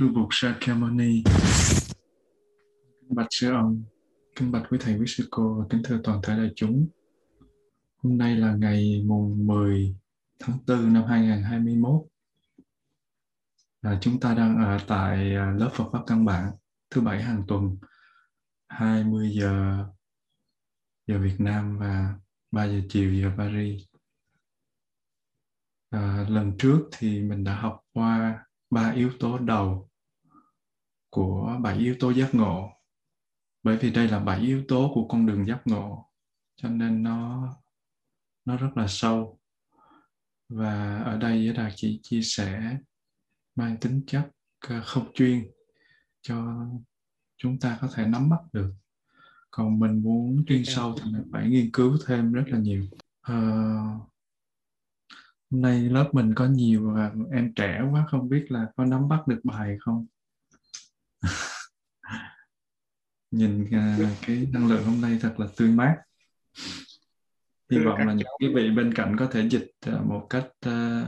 Sư Bục Sakyamuni. Kính bạch sư ông, kính bạch quý thầy quý sư cô và kính thưa toàn thể đại chúng. Hôm nay là ngày mùng 10 tháng 4 năm 2021. À, chúng ta đang ở tại à, lớp Phật pháp căn bản thứ bảy hàng tuần 20 giờ giờ Việt Nam và 3 giờ chiều giờ Paris. À, lần trước thì mình đã học qua ba yếu tố đầu của bảy yếu tố giác ngộ. Bởi vì đây là bảy yếu tố của con đường giác ngộ cho nên nó nó rất là sâu. Và ở đây Đạt chỉ chia sẻ mang tính chất ờ, không chuyên cho chúng ta có thể nắm bắt được. Còn mình muốn chuyên sâu thì mình phải nghiên cứu thêm rất là nhiều. Uh, hôm nay lớp mình có nhiều em trẻ quá không biết là có nắm bắt được bài không nhìn uh, cái năng lượng hôm nay thật là tươi mát. Hy vọng là những quý vị bên cạnh có thể dịch uh, một cách uh,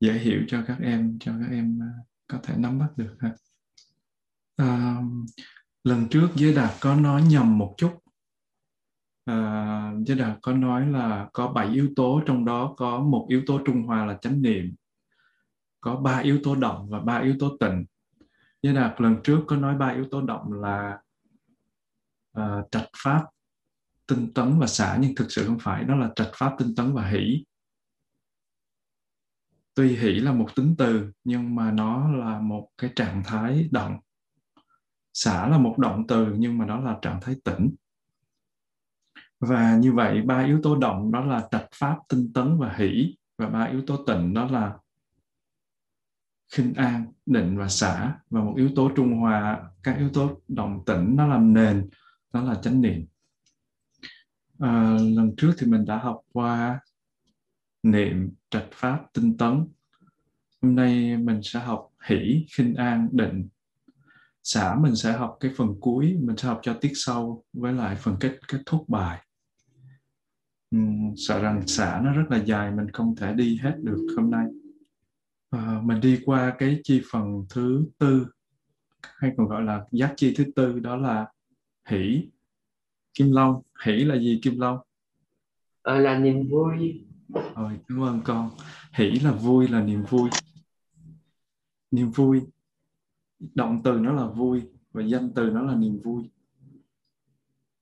dễ hiểu cho các em cho các em uh, có thể nắm bắt được ha. Uh, lần trước giới đạt có nói nhầm một chút. À, Giới Đạt có nói là có bảy yếu tố trong đó có một yếu tố trung hòa là chánh niệm có ba yếu tố động và ba yếu tố tịnh. Giới Đạt lần trước có nói ba yếu tố động là uh, trạch pháp tinh tấn và xả nhưng thực sự không phải. Đó là trạch pháp tinh tấn và hỷ. Tuy hỷ là một tính từ nhưng mà nó là một cái trạng thái động. Xả là một động từ nhưng mà đó là trạng thái tĩnh. Và như vậy ba yếu tố động đó là trạch pháp tinh tấn và hỷ và ba yếu tố tịnh đó là khinh an định và xả. Và một yếu tố trung hòa các yếu tố động tĩnh nó làm nền đó là chánh niệm. À, lần trước thì mình đã học qua niệm trạch pháp tinh tấn. Hôm nay mình sẽ học hỷ khinh an định. Xả mình sẽ học cái phần cuối mình sẽ học cho tiết sau với lại phần kết kết thúc bài. Uhm, sợ rằng xả nó rất là dài mình không thể đi hết được hôm nay. À, mình đi qua cái chi phần thứ tư hay còn gọi là giác chi thứ tư đó là hỷ. Kim long. Hỷ là gì kim long? Ờ, là niềm vui. Rồi cảm ơn con. Hỷ là vui là niềm vui. Niềm vui. Động từ nó là vui và danh từ nó là niềm vui.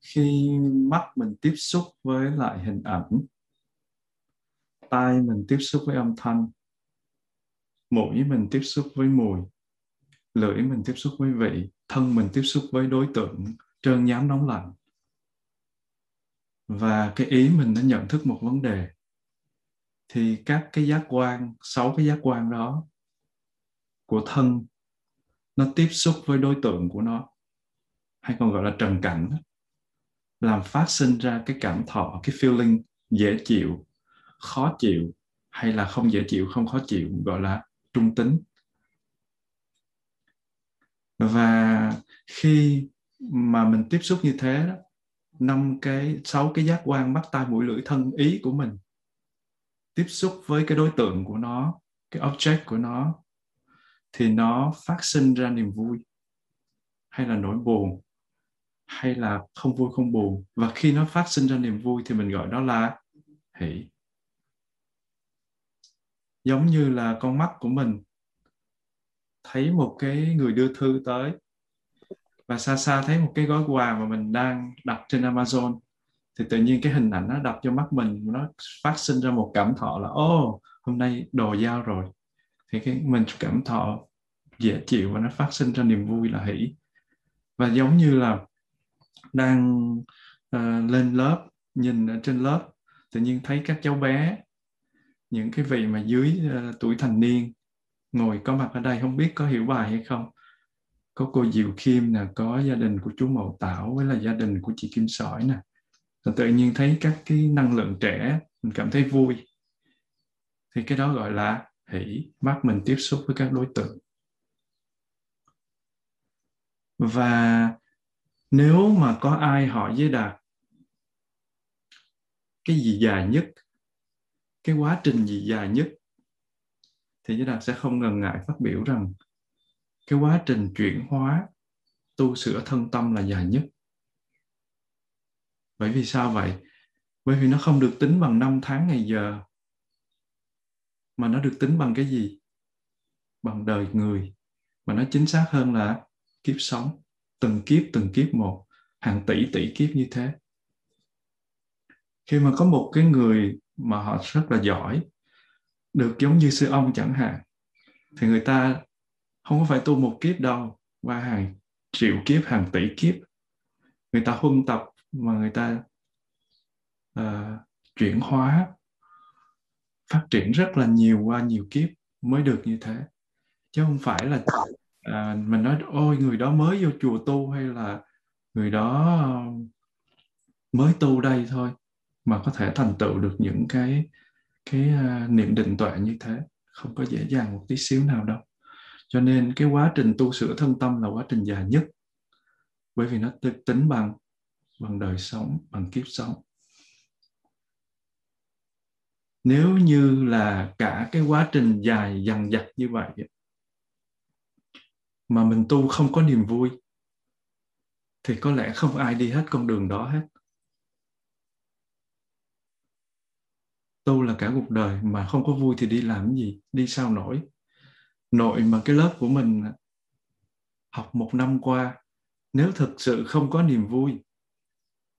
Khi mắt mình tiếp xúc với lại hình ảnh tai mình tiếp xúc với âm thanh mũi mình tiếp xúc với mùi lưỡi mình tiếp xúc với vị thân mình tiếp xúc với đối tượng trơn nhám nóng lạnh. Và cái ý mình đã nhận thức một vấn đề, thì các cái giác quan, sáu cái giác quan đó của thân, nó tiếp xúc với đối tượng của nó, hay còn gọi là trần cảnh làm phát sinh ra cái cảm thọ, cái feeling dễ chịu, khó chịu, hay là không dễ chịu, không khó chịu, gọi là trung tính. Và khi mà mình tiếp xúc như thế đó, năm cái, sáu cái giác quan mắt tai mũi lưỡi thân ý của mình, tiếp xúc với cái đối tượng của nó, cái object của nó, thì nó phát sinh ra niềm vui, hay là nỗi buồn, hay là không vui, không buồn. Và khi nó phát sinh ra niềm vui thì mình gọi đó là hỷ. Giống như là con mắt của mình thấy một cái người đưa thư tới và xa xa thấy một cái gói quà mà mình đang đặt trên Amazon. Thì tự nhiên cái hình ảnh nó đập cho mắt mình nó phát sinh ra một cảm thọ là ô oh, hôm nay đồ giao rồi. Thì cái mình cảm thọ dễ chịu và nó phát sinh ra niềm vui là hỷ. Và giống như là đang uh, lên lớp nhìn ở trên lớp tự nhiên thấy các cháu bé những cái vị mà dưới uh, tuổi thành niên ngồi có mặt ở đây không biết có hiểu bài hay không có cô Diệu Kim nè, có gia đình của chú Mậu Tảo với là gia đình của chị Kim Sỏi nè. Rồi tự nhiên thấy các cái năng lượng trẻ, mình cảm thấy vui. Thì cái đó gọi là hỷ mắt mình tiếp xúc với các đối tượng. Và nếu mà có ai hỏi với đạt, cái gì dài nhất, cái quá trình gì dài nhất, thì với đạt sẽ không ngần ngại phát biểu rằng cái quá trình chuyển hóa, tu sửa thân tâm là dài nhất. Bởi vì sao vậy? Bởi vì nó không được tính bằng năm tháng ngày giờ, mà nó được tính bằng cái gì? Bằng đời người. Mà nó chính xác hơn là kiếp sống. Từng kiếp từng kiếp một. Hàng tỷ tỷ kiếp như thế. Khi mà có một cái người mà họ rất là giỏi, được giống như sư ông chẳng hạn, thì người ta không có phải tu một kiếp đâu qua hàng triệu kiếp hàng tỷ kiếp. Người ta huân tập mà người ta uh, chuyển hóa phát triển rất là nhiều qua nhiều kiếp mới được như thế. Chứ không phải là à, mình nói ôi người đó mới vô chùa tu hay là người đó mới tu đây thôi? Mà có thể thành tựu được những cái cái uh, niệm định tuệ như thế. Không có dễ dàng một tí xíu nào đâu cho nên cái quá trình tu sửa thân tâm là quá trình dài nhất. Bởi vì nó tính bằng bằng đời sống, bằng kiếp sống. Nếu như là cả cái quá trình dài dằng dặc như vậy mà mình tu không có niềm vui, thì có lẽ không ai đi hết con đường đó hết. Tu là cả cuộc đời, mà không có vui thì đi làm gì, đi sao nổi? Nội mà cái lớp của mình học một năm qua, nếu thực sự không có niềm vui,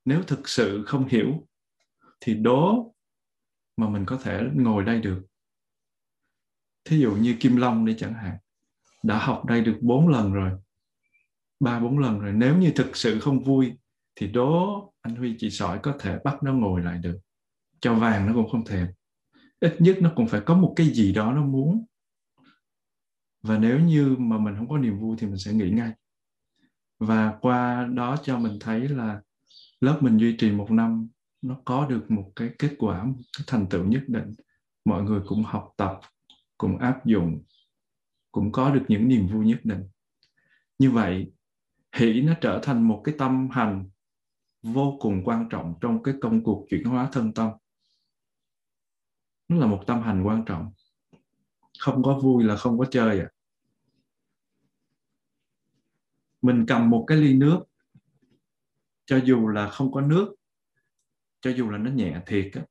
nếu thực sự không hiểu, thì đố mà mình có thể ngồi đây được. Thí dụ như kim long đi chẳng hạn, đã học đây được bốn lần rồi, ba bốn lần rồi. Nếu như thực sự không vui, thì đố anh huy chị sỏi có thể bắt nó ngồi lại được. Cho vàng nó cũng không thèm. Ít nhất nó cũng phải có một cái gì đó nó muốn và nếu như mà mình không có niềm vui thì mình sẽ nghỉ ngay. Và qua đó cho mình thấy là lớp mình duy trì một năm, nó có được một cái kết quả, một cái thành tựu nhất định. Mọi người cũng học tập, cũng áp dụng, cũng có được những niềm vui nhất định. Như vậy, hỷ nó trở thành một cái tâm hành vô cùng quan trọng trong cái công cuộc chuyển hóa thân tâm. Nó là một tâm hành quan trọng không có vui là không có chơi à. Mình cầm một cái ly nước, cho dù là không có nước, cho dù là nó nhẹ thiệt á,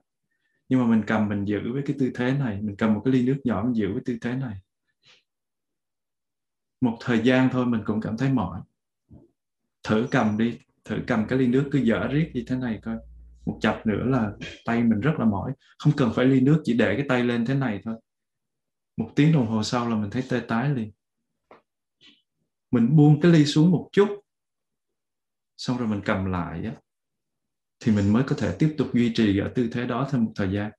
nhưng mà mình cầm mình giữ với cái tư thế này, mình cầm một cái ly nước nhỏ mình giữ với tư thế này. Một thời gian thôi mình cũng cảm thấy mỏi. Thử cầm đi, thử cầm cái ly nước cứ dở riết như thế này coi. Một chập nữa là tay mình rất là mỏi. Không cần phải ly nước, chỉ để cái tay lên thế này thôi một tiếng đồng hồ sau là mình thấy tê tái liền. Mình buông cái ly xuống một chút xong rồi mình cầm lại á, thì mình mới có thể tiếp tục duy trì ở tư thế đó thêm một thời gian.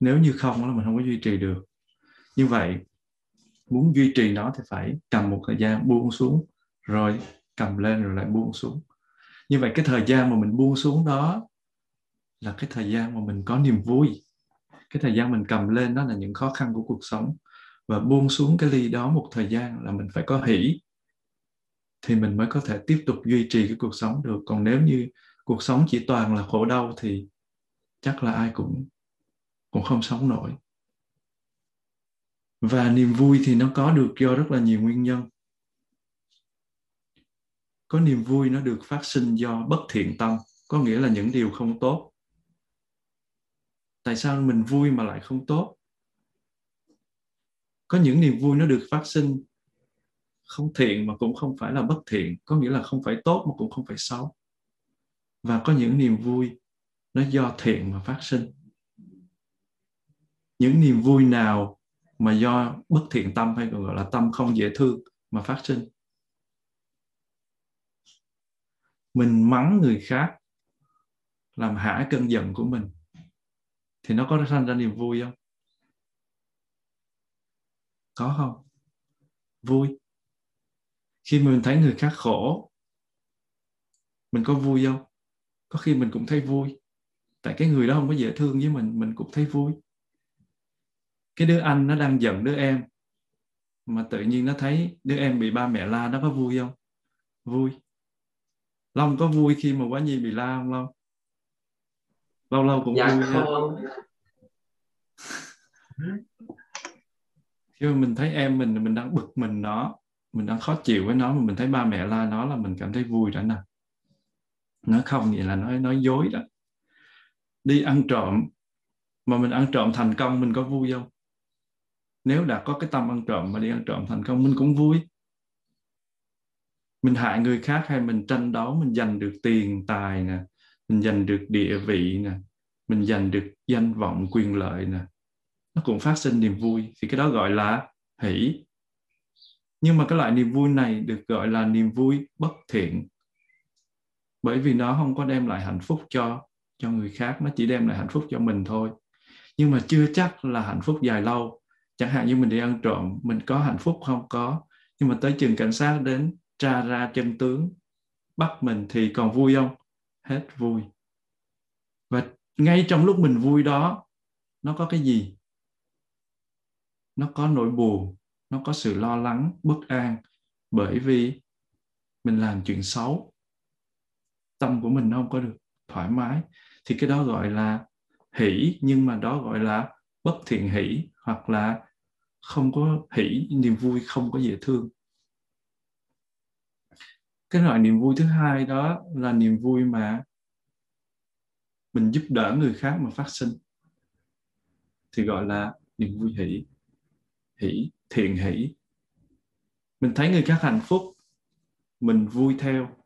Nếu như không là mình không có duy trì được. Như vậy muốn duy trì nó thì phải cầm một thời gian buông xuống rồi cầm lên rồi lại buông xuống. Như vậy cái thời gian mà mình buông xuống đó là cái thời gian mà mình có niềm vui cái thời gian mình cầm lên đó là những khó khăn của cuộc sống. Và buông xuống cái ly đó một thời gian là mình phải có hỷ, thì mình mới có thể tiếp tục duy trì cái cuộc sống được. Còn nếu như cuộc sống chỉ toàn là khổ đau thì chắc là ai cũng cũng không sống nổi. Và niềm vui thì nó có được do rất là nhiều nguyên nhân. Có niềm vui nó được phát sinh do bất thiện tâm, có nghĩa là những điều không tốt tại sao mình vui mà lại không tốt? Có những niềm vui nó được phát sinh không thiện mà cũng không phải là bất thiện, có nghĩa là không phải tốt mà cũng không phải xấu. Và có những niềm vui nó do thiện mà phát sinh. Những niềm vui nào mà do bất thiện tâm hay còn gọi là tâm không dễ thương mà phát sinh? Mình mắng người khác, làm hả cơn giận của mình thì nó có sanh ra niềm vui không? Có không? Vui. Khi mình thấy người khác khổ, mình có vui không? Có khi mình cũng thấy vui. Tại cái người đó không có dễ thương với mình mình cũng thấy vui. Cái đứa anh nó đang giận đứa em, mà tự nhiên nó thấy đứa em bị ba mẹ la, nó có vui không? Vui. Long có vui khi mà quá nhi bị la không, long? Lâu lâu cũng dạ vui không khi mà mình thấy em mình mình đang bực mình nó. Mình đang khó chịu với nó mà mình thấy ba mẹ la nó là mình cảm thấy vui đó nè. Nó không vậy là nói nói dối đó. Đi ăn trộm mà mình ăn trộm thành công mình có vui không? Nếu đã có cái tâm ăn trộm mà đi ăn trộm thành công mình cũng vui. Mình hại người khác hay mình tranh đấu mình giành được tiền tài nè mình giành được địa vị nè, mình giành được danh vọng, quyền lợi nè. Nó cũng phát sinh niềm vui, thì cái đó gọi là hỷ. Nhưng mà cái loại niềm vui này được gọi là niềm vui bất thiện. Bởi vì nó không có đem lại hạnh phúc cho cho người khác, nó chỉ đem lại hạnh phúc cho mình thôi. Nhưng mà chưa chắc là hạnh phúc dài lâu. Chẳng hạn như mình đi ăn trộm, mình có hạnh phúc không có. Nhưng mà tới chừng cảnh sát đến tra ra chân tướng, bắt mình thì còn vui không? Hết vui. Và ngay trong lúc mình vui đó, nó có cái gì? Nó có nỗi buồn, nó có sự lo lắng, bất an, bởi vì mình làm chuyện xấu. Tâm của mình nó không có được thoải mái. Thì cái đó gọi là hỷ, nhưng mà đó gọi là bất thiện hỷ, hoặc là không có hỷ, niềm vui không có dễ thương cái loại niềm vui thứ hai đó là niềm vui mà mình giúp đỡ người khác mà phát sinh. Thì gọi là niềm vui hỷ hỷ, thiện hỷ. Mình thấy người khác hạnh phúc, mình vui theo.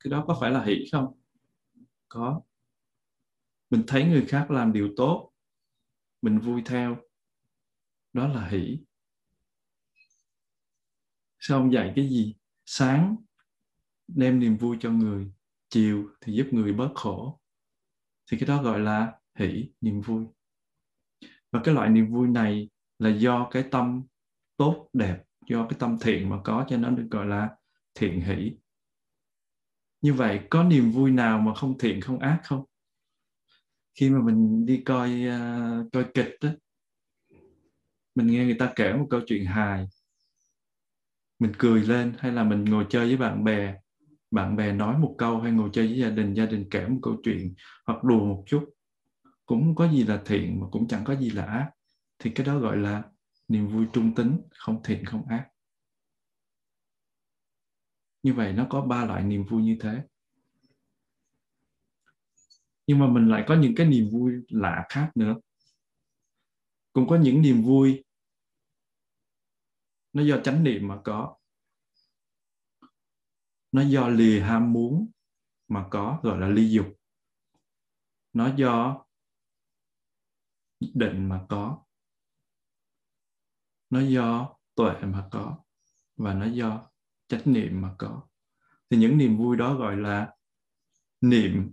Cái đó có phải là hỷ không? Có. Mình thấy người khác làm điều tốt, mình vui theo. Đó là hỷ. Sao ông dạy cái gì? Sáng đem niềm vui cho người chiều thì giúp người bớt khổ. Thì cái đó gọi là hỷ niềm vui. Và cái loại niềm vui này là do cái tâm tốt đẹp do cái tâm thiện mà có cho nó được gọi là thiện hỷ. Như vậy có niềm vui nào mà không thiện không ác không? Khi mà mình đi coi uh, coi kịch đó mình nghe người ta kể một câu chuyện hài. Mình cười lên hay là mình ngồi chơi với bạn bè bạn bè nói một câu hay ngồi chơi với gia đình gia đình kể một câu chuyện hoặc đùa một chút, cũng không có gì là thiện mà cũng chẳng có gì là ác, thì cái đó gọi là niềm vui trung tính, không thiện không ác. Như vậy nó có ba loại niềm vui như thế. Nhưng mà mình lại có những cái niềm vui lạ khác nữa. Cũng có những niềm vui, nó do chánh niệm mà có nó do lìa ham muốn mà có, gọi là ly dục. Nó do định mà có. Nó do tuệ mà có và nó do chánh niệm mà có. Thì những niềm vui đó gọi là niệm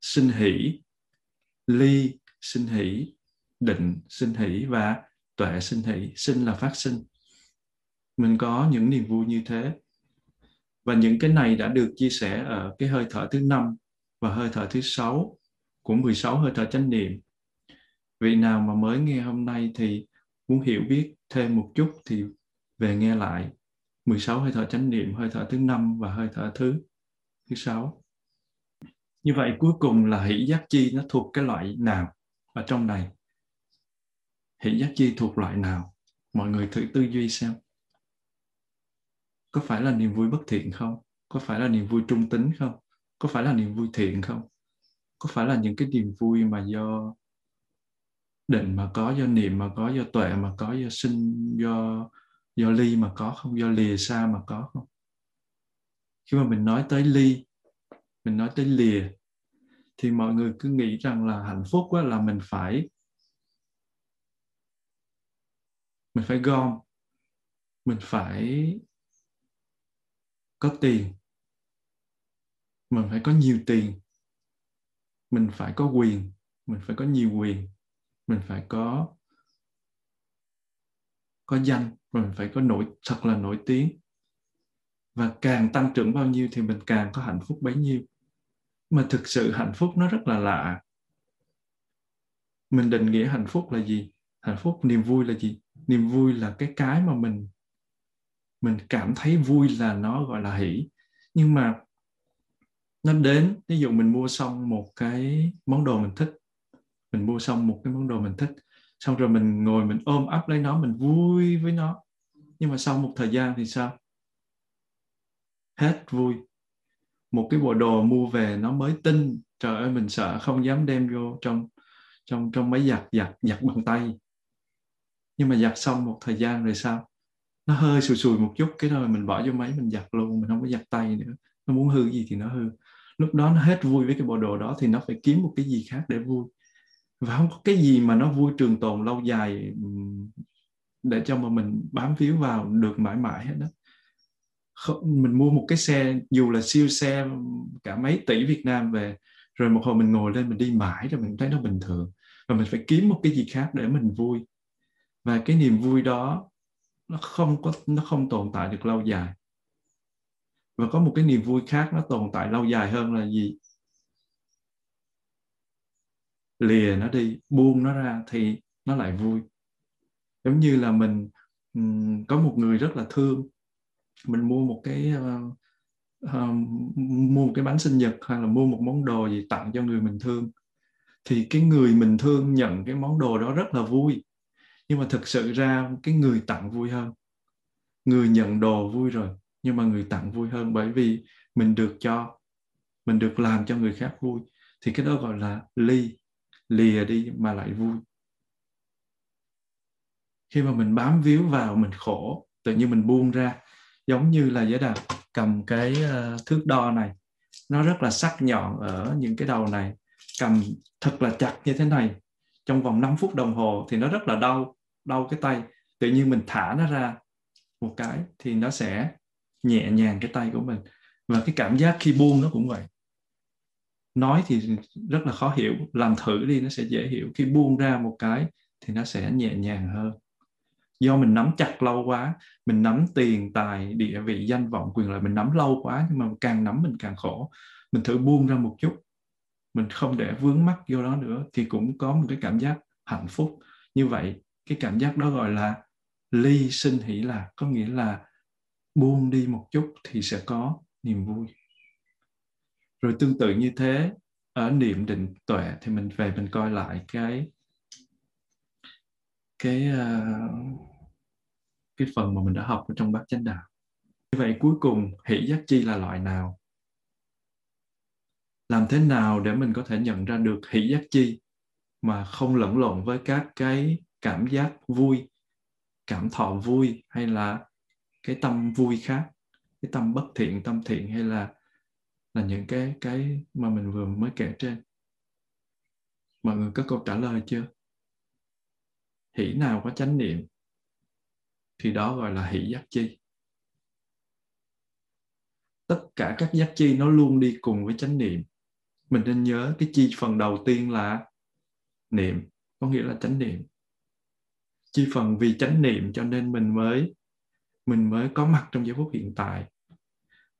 sinh hỷ, ly sinh hỷ, định sinh hỷ và tuệ sinh hỷ, sinh là phát sinh. Mình có những niềm vui như thế và những cái này đã được chia sẻ ở cái hơi thở thứ năm và hơi thở thứ sáu của 16 hơi thở chánh niệm vị nào mà mới nghe hôm nay thì muốn hiểu biết thêm một chút thì về nghe lại 16 hơi thở chánh niệm, hơi thở thứ năm và hơi thở thứ thứ sáu. Như vậy cuối cùng là hỷ giác chi nó thuộc cái loại nào ở trong này? Hỷ giác chi thuộc loại nào? Mọi người thử tư duy xem. Có phải là niềm vui bất thiện không? Có phải là niềm vui trung tính không? Có phải là niềm vui thiện không? Có phải là những cái niềm vui mà do định mà có do niệm mà có do tuệ mà có do sinh do do ly mà có không do lìa xa mà có không khi mà mình nói tới ly mình nói tới lìa thì mọi người cứ nghĩ rằng là hạnh phúc á, là mình phải mình phải gom mình phải có tiền. Mình phải có nhiều tiền. Mình phải có quyền. Mình phải có nhiều quyền. Mình phải có có danh. Mình phải có nổi, thật là nổi tiếng. Và càng tăng trưởng bao nhiêu thì mình càng có hạnh phúc bấy nhiêu. Mà thực sự hạnh phúc nó rất là lạ. Mình định nghĩa hạnh phúc là gì? Hạnh phúc, niềm vui là gì? Niềm vui là cái cái mà mình mình cảm thấy vui là nó, gọi là, hỷ. Nhưng mà nó đến, ví dụ mình mua xong một cái món đồ mình thích, mình mua xong một cái món đồ mình thích, xong rồi mình ngồi mình ôm ấp lấy nó, mình vui với nó. Nhưng mà sau một thời gian thì sao? Hết vui. Một cái bộ đồ mua về nó mới tinh. Trời ơi, mình sợ không dám đem vô trong trong trong máy giặt giặt giặt bằng tay. Nhưng mà giặt xong một thời gian rồi sao? Nó hơi sùi sùi một chút, cái rồi mình bỏ vô máy mình giặt luôn, mình không có giặt tay nữa. Nó muốn hư gì thì nó hư. Lúc đó nó hết vui với cái bộ đồ đó thì nó phải kiếm một cái gì khác để vui. Và không có cái gì mà nó vui trường tồn lâu dài để cho mà mình bám víu vào được mãi mãi hết đó mình mua một cái xe, dù là siêu xe, cả mấy tỷ Việt Nam về, rồi một hồi mình ngồi lên mình đi mãi rồi mình thấy nó bình thường. Và mình phải kiếm một cái gì khác để mình vui. Và cái niềm vui đó nó không có nó không tồn tại được lâu dài. Và có một cái niềm vui khác nó tồn tại lâu dài hơn là gì? Lìa nó đi buông nó ra thì nó lại vui. Giống như là mình um, có một người rất là thương. Mình mua một cái uh, uh, mua một cái bánh sinh nhật hay là mua một món đồ gì tặng cho người mình thương. Thì cái người mình thương nhận cái món đồ đó rất là vui nhưng mà thực sự ra cái người tặng vui hơn, người nhận đồ vui rồi, nhưng mà người tặng vui hơn bởi vì mình được cho, mình được làm cho người khác vui. Thì cái đó gọi là ly, lìa đi mà lại vui. Khi mà mình bám víu vào mình khổ, tự nhiên mình buông ra, giống như là giới đạt cầm cái ờ, thước đo này, nó rất là sắc nhọn ở những cái đầu này, cầm thật là chặt như thế này, trong vòng 5 phút đồng hồ thì nó rất là đau đau cái tay. Tự nhiên mình thả nó ra một cái thì nó sẽ nhẹ nhàng cái tay của mình. Và cái cảm giác khi buông nó cũng vậy. Nói thì rất là khó hiểu. Làm thử đi, nó sẽ dễ hiểu. Khi buông ra một cái thì nó sẽ nhẹ nhàng hơn. Do mình nắm chặt lâu quá, mình nắm tiền, tài, địa vị, danh vọng, quyền lợi, mình nắm lâu quá nhưng mà càng nắm mình càng khổ. Mình thử buông ra một chút. Mình không để vướng mắc vô đó nữa thì cũng có một cái cảm giác hạnh phúc. Như vậy cái cảm giác đó gọi là ly sinh hỷ lạc có nghĩa là buông đi một chút thì sẽ có niềm vui. Rồi tương tự như thế ở niệm định tuệ thì mình về mình coi lại cái cái uh, cái phần mà mình đã học ở trong bát chánh đạo. Như vậy cuối cùng hỷ giác chi là loại nào? Làm thế nào để mình có thể nhận ra được hỷ giác chi mà không lẫn lộn với các cái cảm giác vui, cảm thọ vui hay là cái tâm vui khác, cái tâm bất thiện, tâm thiện hay là là những cái cái mà mình vừa mới kể trên? Mọi người có câu trả lời chưa? Hỷ nào có chánh niệm, thì đó gọi là hỷ giác chi. Tất cả các giác chi nó luôn đi cùng với chánh niệm. Mình nên nhớ cái chi phần đầu tiên là niệm, có nghĩa là chánh niệm chi phần vì chánh niệm cho nên mình mới mình mới có mặt trong giây phút hiện tại.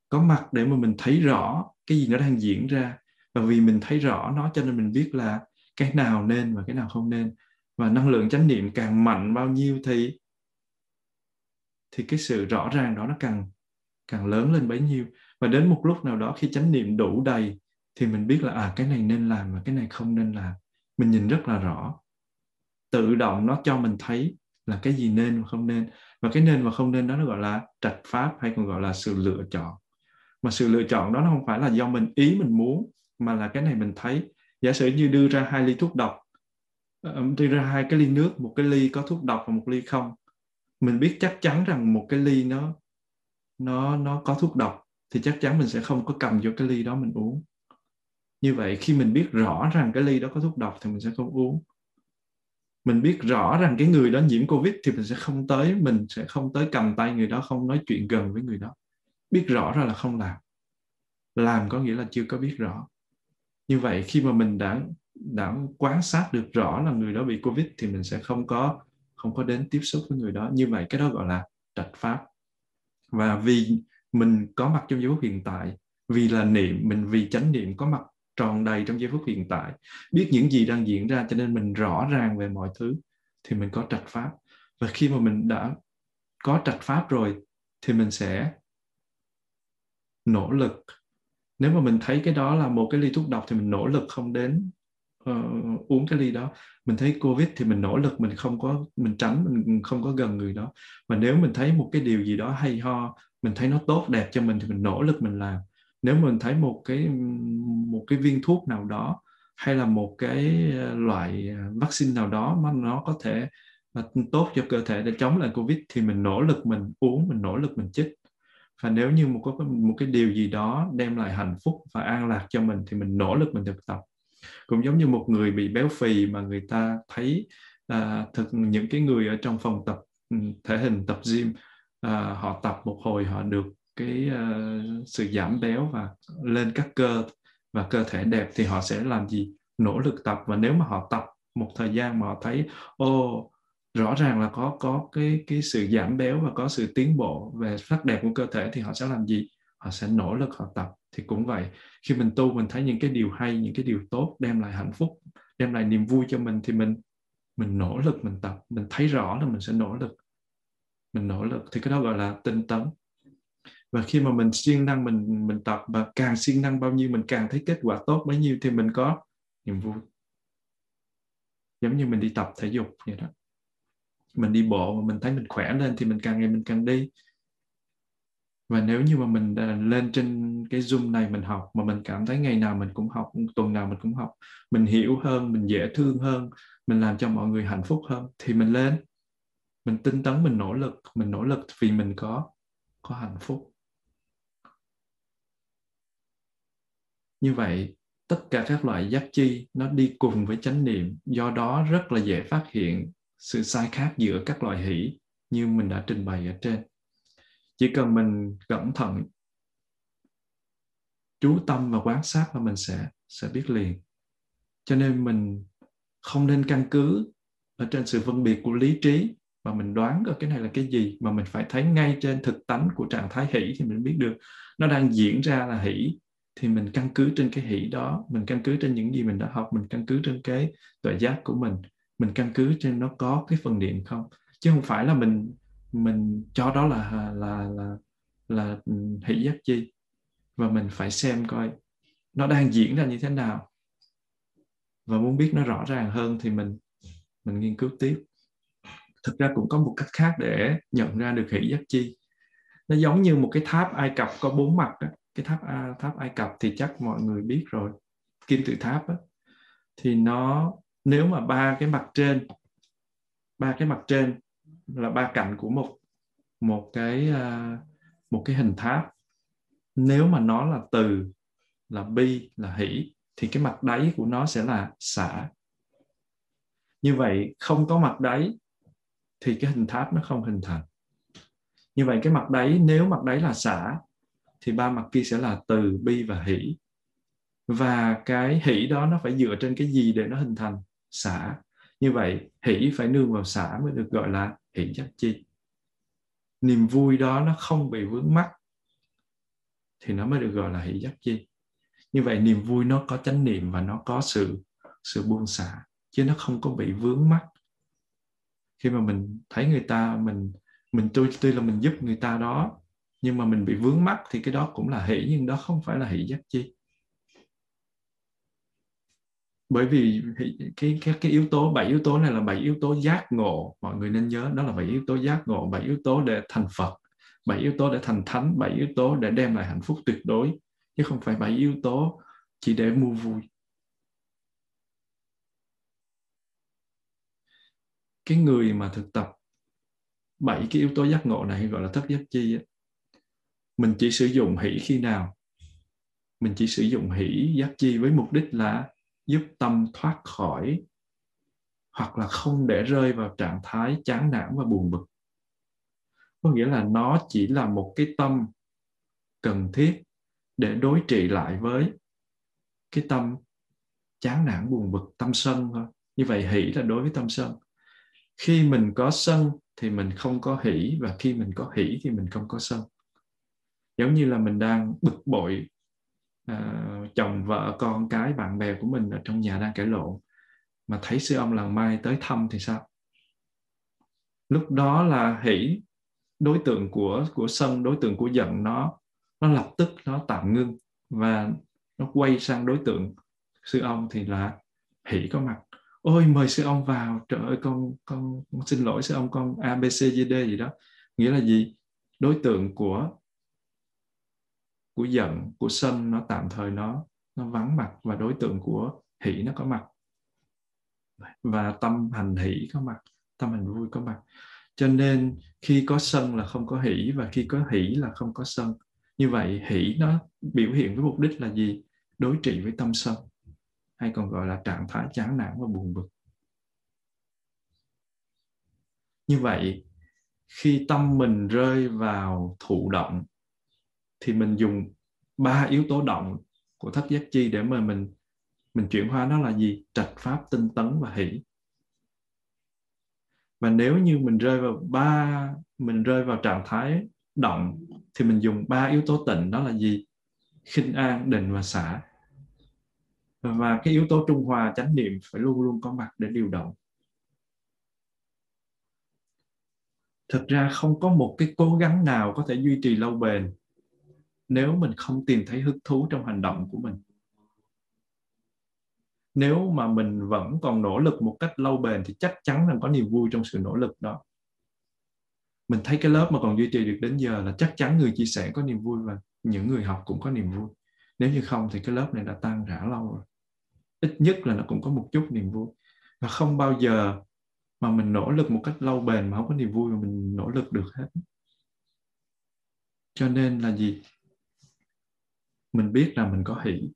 Có mặt để mà mình thấy rõ cái gì nó đang diễn ra. Và vì mình thấy rõ nó cho nên mình biết là cái nào nên và cái nào không nên. Và năng lượng chánh niệm càng mạnh bao nhiêu thì thì cái sự rõ ràng đó nó càng càng lớn lên bấy nhiêu. Và đến một lúc nào đó khi chánh niệm đủ đầy thì mình biết là à cái này nên làm và cái này không nên làm. Mình nhìn rất là rõ tự động nó cho mình thấy là cái gì nên và không nên. Và cái nên và không nên đó nó gọi là trạch pháp hay còn gọi là sự lựa chọn. Mà sự lựa chọn đó nó không phải là do mình ý mình muốn, mà là cái này mình thấy. Giả sử như đưa ra hai ly thuốc độc ờ, đưa ra hai cái ly nước, một cái ly có thuốc độc và một ly không, mình biết chắc chắn rằng một cái ly nó nó nó có thuốc độc, thì chắc chắn mình sẽ không có cầm vô cái ly đó mình uống. Như vậy khi mình biết rõ rằng cái ly đó có thuốc độc thì mình sẽ không uống mình biết rõ rằng cái người đó nhiễm covid thì mình sẽ không tới, mình sẽ không tới cầm tay người đó, không nói chuyện gần với người đó. Biết rõ ra là không làm. Làm có nghĩa là chưa có biết rõ. Như vậy khi mà mình đã đã quan sát được rõ là người đó bị covid thì mình sẽ không có không có đến tiếp xúc với người đó. Như vậy cái đó gọi là trạch pháp. Và vì mình có mặt trong giây phút hiện tại, vì là niệm, mình vì chánh niệm có mặt tròn đầy trong giây phút hiện tại. Biết những gì đang diễn ra cho nên mình rõ ràng về mọi thứ thì mình có trạch pháp. Và khi mà mình đã có trạch pháp rồi thì mình sẽ nỗ lực. Nếu mà mình thấy cái đó là một cái ly thuốc độc thì mình nỗ lực không đến uh, uống cái ly đó. Mình thấy covid thì mình nỗ lực mình không có mình tránh mình không có gần người đó. Và nếu mình thấy một cái điều gì đó hay ho mình thấy nó tốt đẹp cho mình thì mình nỗ lực mình làm nếu mình thấy một cái một cái viên thuốc nào đó hay là một cái ờ, loại ờ, vaccine nào đó mà nó có thể mà tốt cho cơ thể để chống lại covid thì mình nỗ lực mình uống mình nỗ lực mình chích. Và nếu như một có một cái điều gì đó đem lại hạnh phúc và an lạc cho mình thì mình nỗ lực mình thực tập. Cũng giống như một người bị béo phì mà người ta thấy à, thực những cái người ở trong phòng tập ừ, thể hình tập gym à, họ tập một hồi họ được cái uh, sự giảm béo và lên các cơ và cơ thể đẹp thì họ sẽ làm gì? Nỗ lực tập. Và nếu mà họ tập một thời gian mà họ thấy ô rõ ràng là có có cái cái sự giảm béo và có sự tiến bộ về sắc đẹp của cơ thể thì họ sẽ làm gì? Họ sẽ nỗ lực họ tập. Thì cũng vậy khi mình tu mình thấy những cái điều hay những cái điều tốt đem lại hạnh phúc đem lại niềm vui cho mình thì mình mình nỗ lực mình tập. Mình thấy rõ là mình sẽ nỗ lực. Mình nỗ lực. Thì cái đó gọi là tinh tấn và khi mà mình siêng năng, mình mình tập và càng siêng năng bao nhiêu, mình càng thấy kết quả tốt bấy nhiêu thì mình có niềm vui. Giống như mình đi tập thể dục vậy đó. Mình đi bộ mà mình thấy mình khỏe lên thì mình càng ngày mình càng đi. Và nếu như mà mình à, lên trên cái zoom này mình học mà mình cảm thấy ngày nào mình cũng học, tuần nào mình cũng học, mình hiểu hơn, mình dễ thương hơn, mình làm cho mọi người hạnh phúc hơn thì mình lên. Mình tinh tấn, mình nỗ lực, mình nỗ lực vì mình có có hạnh phúc. Như vậy, tất cả các loại giác chi nó đi cùng với chánh niệm, do đó rất là dễ phát hiện sự sai khác giữa các loại hỷ như mình đã trình bày ở trên. Chỉ cần mình cẩn thận, chú tâm và quan sát là mình sẽ sẽ biết liền. Cho nên mình không nên căn cứ ở trên sự phân biệt của lý trí mà mình đoán ở cái này là cái gì, mà mình phải thấy ngay trên thực tánh của trạng thái hỷ thì mình biết được. Nó đang diễn ra là hỷ thì mình căn cứ trên cái hỷ đó, mình căn cứ trên những gì mình đã học, mình căn cứ trên cái tuệ giác của mình mình căn cứ trên nó có cái phần niệm không? Chứ không phải là mình mình cho đó là là là là ừ, hỷ giác chi. Và mình phải xem coi nó đang diễn ra như thế nào. Và muốn biết nó rõ ràng hơn thì mình mình nghiên cứu tiếp. Thực ra cũng có một cách khác để nhận ra được hỷ giác chi. Nó giống như một cái tháp ai cập có bốn mặt đó cái tháp a, tháp ai cập thì chắc mọi người biết rồi. Kim tự tháp á. Thì nó, nếu mà ba cái mặt trên, ba cái mặt trên là ba cạnh của một một cái à, một cái hình tháp. Nếu mà nó là từ, là bi, là hỷ, thì cái mặt đáy của nó sẽ là xả. Như vậy, không có mặt đáy thì cái hình tháp nó không hình thành. Như vậy, cái mặt đáy, nếu mặt đáy là xả thì ba mặt kia sẽ là từ, bi và hỷ. Và cái hỷ đó nó phải dựa trên cái gì để nó hình thành? Xả. Như vậy, hỷ phải nương vào xả mới được gọi là hỷ giác chi. Niềm vui đó nó không bị vướng mắc thì nó mới được gọi là hỷ giác chi. Như vậy, niềm vui nó có chánh niệm và nó có sự sự buông xả, chứ nó không có bị vướng mắc. Khi mà mình thấy người ta, mình mình tuy tuy là mình giúp người ta đó nhưng mà mình bị vướng mắc thì cái đó cũng là hỷ, nhưng đó không phải là hỷ giác chi. Bởi vì cái cái cái yếu tố, bảy yếu tố này là bảy yếu tố giác ngộ. Mọi người nên nhớ, đó là bảy yếu tố giác ngộ, bảy yếu tố để thành phật, bảy yếu tố để thành thánh, bảy yếu tố để đem lại hạnh phúc tuyệt đối, chứ không phải bảy yếu tố chỉ để mua vui. Cái người mà thực tập bảy cái yếu tố giác ngộ này gọi là thất giác chi mình chỉ sử dụng hỷ khi nào? Mình chỉ sử dụng hỷ giác chi với mục đích là giúp tâm thoát khỏi hoặc là không để rơi vào trạng thái chán nản và buồn bực. Có nghĩa là nó chỉ là một cái tâm cần thiết để đối trị lại với cái tâm chán nản, buồn bực, tâm sân thôi. Như vậy hỷ là đối với tâm sân. Khi mình có sân thì mình không có hỷ và khi mình có hỷ thì mình không có sân giống như là mình đang bực bội uh, chồng vợ con cái bạn bè của mình ở trong nhà đang cãi lộn. Mà thấy sư ông làng mai tới thăm thì sao? Lúc đó là hỷ đối tượng của của sân đối tượng của giận nó nó lập tức nó tạm ngưng và nó quay sang đối tượng sư ông thì là hỷ có mặt. Ôi mời sư ông vào trời ơi con con, con xin lỗi sư ông con abcd gì đó. Nghĩa là gì? Đối tượng của của giận, của sân, nó tạm thời nó nó vắng mặt và đối tượng của hỷ nó có mặt. Và tâm hành hỷ có mặt, tâm hành vui có mặt. Cho nên khi có sân là không có hỷ và khi có hỷ là không có sân. Như vậy hỷ nó biểu hiện với mục đích là gì? Đối trị với tâm sân, hay còn gọi là trạng thái chán nản và buồn bực. Như vậy, khi tâm mình rơi vào thụ động thì mình dùng ba yếu tố động của thất giác chi để mà mình mình chuyển hóa nó là gì? Trạch pháp, tinh tấn và hỷ. Và nếu như mình rơi vào ba, mình rơi vào trạng thái động, thì mình dùng ba yếu tố tịnh, đó là gì? Khinh an, định và xả. Và cái yếu tố trung hòa, chánh niệm phải luôn luôn có mặt để điều động. Thực ra không có một cái cố gắng nào có thể duy trì lâu bền nếu mình không tìm thấy hứng thú trong hành động của mình. Nếu mà mình vẫn còn nỗ lực một cách lâu bền thì chắc chắn là có niềm vui trong sự nỗ lực đó. Mình thấy cái lớp mà còn duy trì được đến giờ là chắc chắn người chia sẻ có niềm vui và những người học cũng có niềm vui. Nếu như không thì cái lớp này đã tan rã lâu rồi. Ít nhất là nó cũng có một chút niềm vui. Và không bao giờ mà mình nỗ lực một cách lâu bền mà không có niềm vui mà mình nỗ lực được hết. Cho nên là gì? Mình biết là mình có hỷ.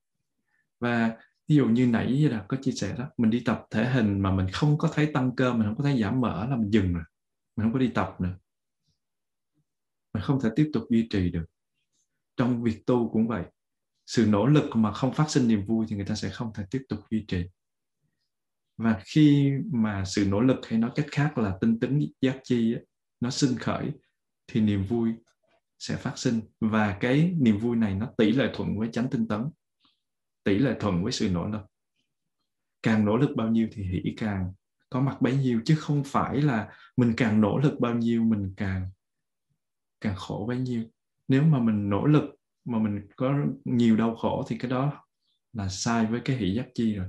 Và ví dụ như nãy là có chia sẻ đó, mình đi tập thể hình mà mình không có thấy tăng cơ, mình không có thấy giảm mỡ là mình dừng rồi. Mình không có đi tập nữa. Mình không thể tiếp tục duy trì được. Trong việc tu cũng vậy. Sự nỗ lực mà không phát sinh niềm vui thì người ta sẽ không thể tiếp tục duy trì. Và khi mà sự nỗ lực hay nói cách khác là tinh tính giác chi nó sinh khởi, thì niềm vui sẽ phát sinh. Và cái niềm vui này nó tỷ lệ thuận với chánh tinh tấn, tỷ lệ thuận với sự nỗ lực. Càng nỗ lực bao nhiêu thì hỷ càng có mặt bấy nhiêu, chứ không phải là mình càng nỗ lực bao nhiêu, mình càng càng khổ bấy nhiêu. Nếu mà mình nỗ lực, mà mình có nhiều đau khổ thì cái đó là sai với cái hỷ giác chi rồi.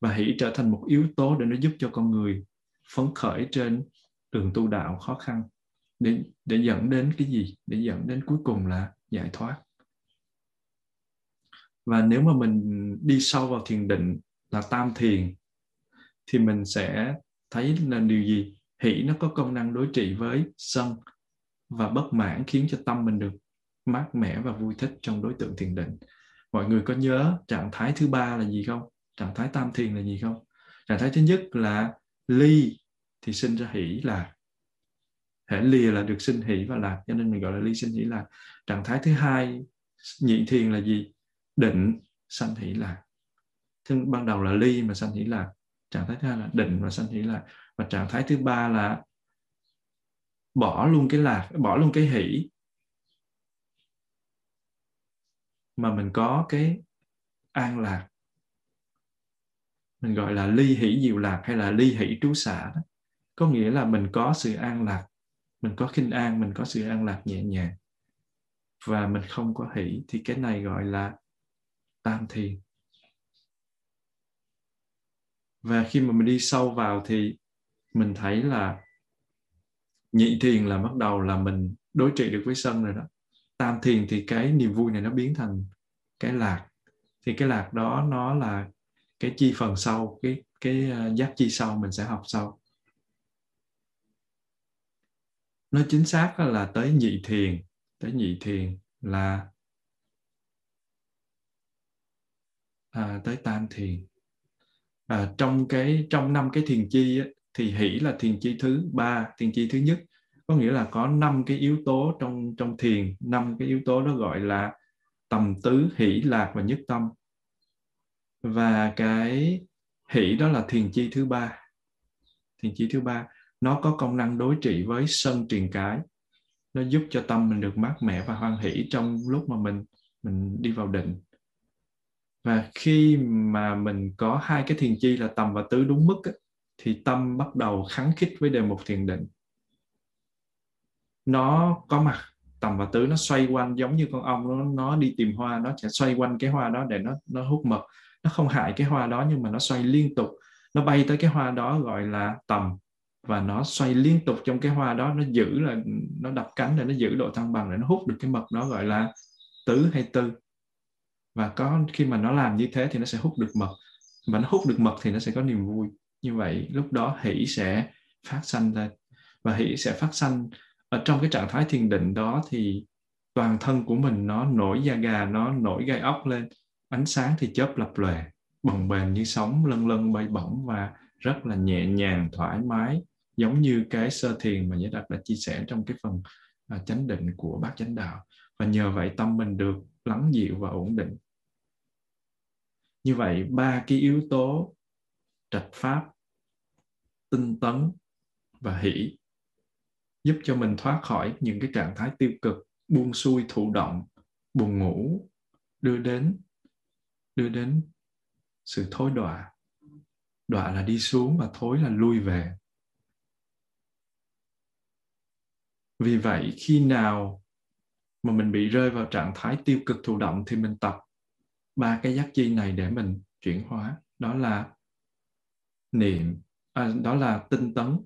Và hỷ trở thành một yếu tố để nó giúp cho con người phấn khởi trên đường tu đạo khó khăn để để dẫn đến cái gì? Để dẫn đến cuối cùng là giải thoát. Và nếu mà mình đi sâu vào thiền định là tam thiền, thì mình sẽ thấy là điều gì? Hỷ nó có công năng đối trị với sân và bất mãn khiến cho tâm mình được mát mẻ và vui thích trong đối tượng thiền định. Mọi người có nhớ trạng thái thứ ba là gì không? Trạng thái tam thiền là gì không? Trạng thái thứ nhất là ly, thì sinh ra hỷ là hệ lìa là được sinh hỷ và lạc, cho nên mình gọi là ly sinh hỷ lạc. Trạng thái thứ hai, nhị thiền là gì? Định, sanh hỷ lạc. Thứ ban đầu là ly mà sanh hỷ lạc. Trạng thái thứ hai là định và sanh hỷ lạc. Và trạng thái thứ ba là bỏ luôn cái lạc, bỏ luôn cái hỷ mà mình có cái an lạc. Mình gọi là ly hỷ diệu lạc hay là ly hỷ trú xả đó. Có nghĩa là mình có sự an lạc mình có khinh an, mình có sự an lạc nhẹ nhàng. Và mình không có hỷ, thì cái này gọi là tam thiền và khi mà mình đi sâu vào thì mình thấy là nhị thiền là bắt đầu là mình đối trị được với sân rồi đó. Tam thiền thì cái niềm vui này nó biến thành cái lạc. Thì cái lạc đó nó là cái chi phần sau, cái cái ờ, giác chi sau mình sẽ học sau. Nó chính xác là tới nhị thiền tới nhị thiền là à, tới tam thiền. À, trong cái trong năm cái thiền chi á, thì hỷ là thiền chi thứ ba thiền chi thứ nhất. Có nghĩa là có năm cái yếu tố trong trong thiền năm cái yếu tố đó gọi là tầm tứ hỷ lạc và nhất tâm. Và cái hỷ đó là thiền chi thứ ba thiền chi thứ ba nó có công năng đối trị với sân truyền cái. Nó giúp cho tâm mình được mát mẻ và hoan hỷ trong lúc mà mình mình đi vào định. Và khi mà mình có hai cái thiền chi là tầm và tứ đúng mức thì tâm bắt đầu kháng khích với đề mục thiền định. Nó có mặt, tầm và tứ nó xoay quanh giống như con ong, nó nó đi tìm hoa, nó sẽ xoay quanh cái hoa đó để nó nó hút mật. Nó không hại cái hoa đó nhưng mà nó xoay liên tục. Nó bay tới cái hoa đó gọi là tầm và nó xoay liên tục trong cái hoa đó, nó giữ là, nó đập cánh để nó giữ độ thăng bằng để nó hút được cái mật đó gọi là tứ hay tư. Và có, khi mà nó làm như thế thì nó sẽ hút được mật. Và nó hút được mật thì nó sẽ có niềm vui. Như vậy, lúc đó hỷ sẽ phát sanh lên và hỷ sẽ phát sanh ở trong cái trạng thái thiền định đó thì toàn thân của mình nó nổi da gà, nó nổi gai ốc lên. Ánh sáng thì chớp lập lòe, bồng bềnh như sóng lân lân bay bổng và rất là nhẹ nhàng, thoải mái giống như cái sơ thiền mà Nhã Đạt đã chia sẻ trong cái phần à, chánh định của bát chánh đạo. Và nhờ vậy tâm mình được lắng dịu và ổn định. Như vậy ba cái yếu tố trạch pháp tinh tấn và hỷ giúp cho mình thoát khỏi những cái trạng thái tiêu cực buông xuôi thụ động buồn ngủ đưa đến đưa đến sự thối đọa. Đọa là đi xuống và thối là lui về. Vì vậy khi nào mà mình bị rơi vào trạng thái tiêu cực thụ động thì mình tập ba cái giác chi này để mình chuyển hóa. Đó là niệm à, đó là tinh tấn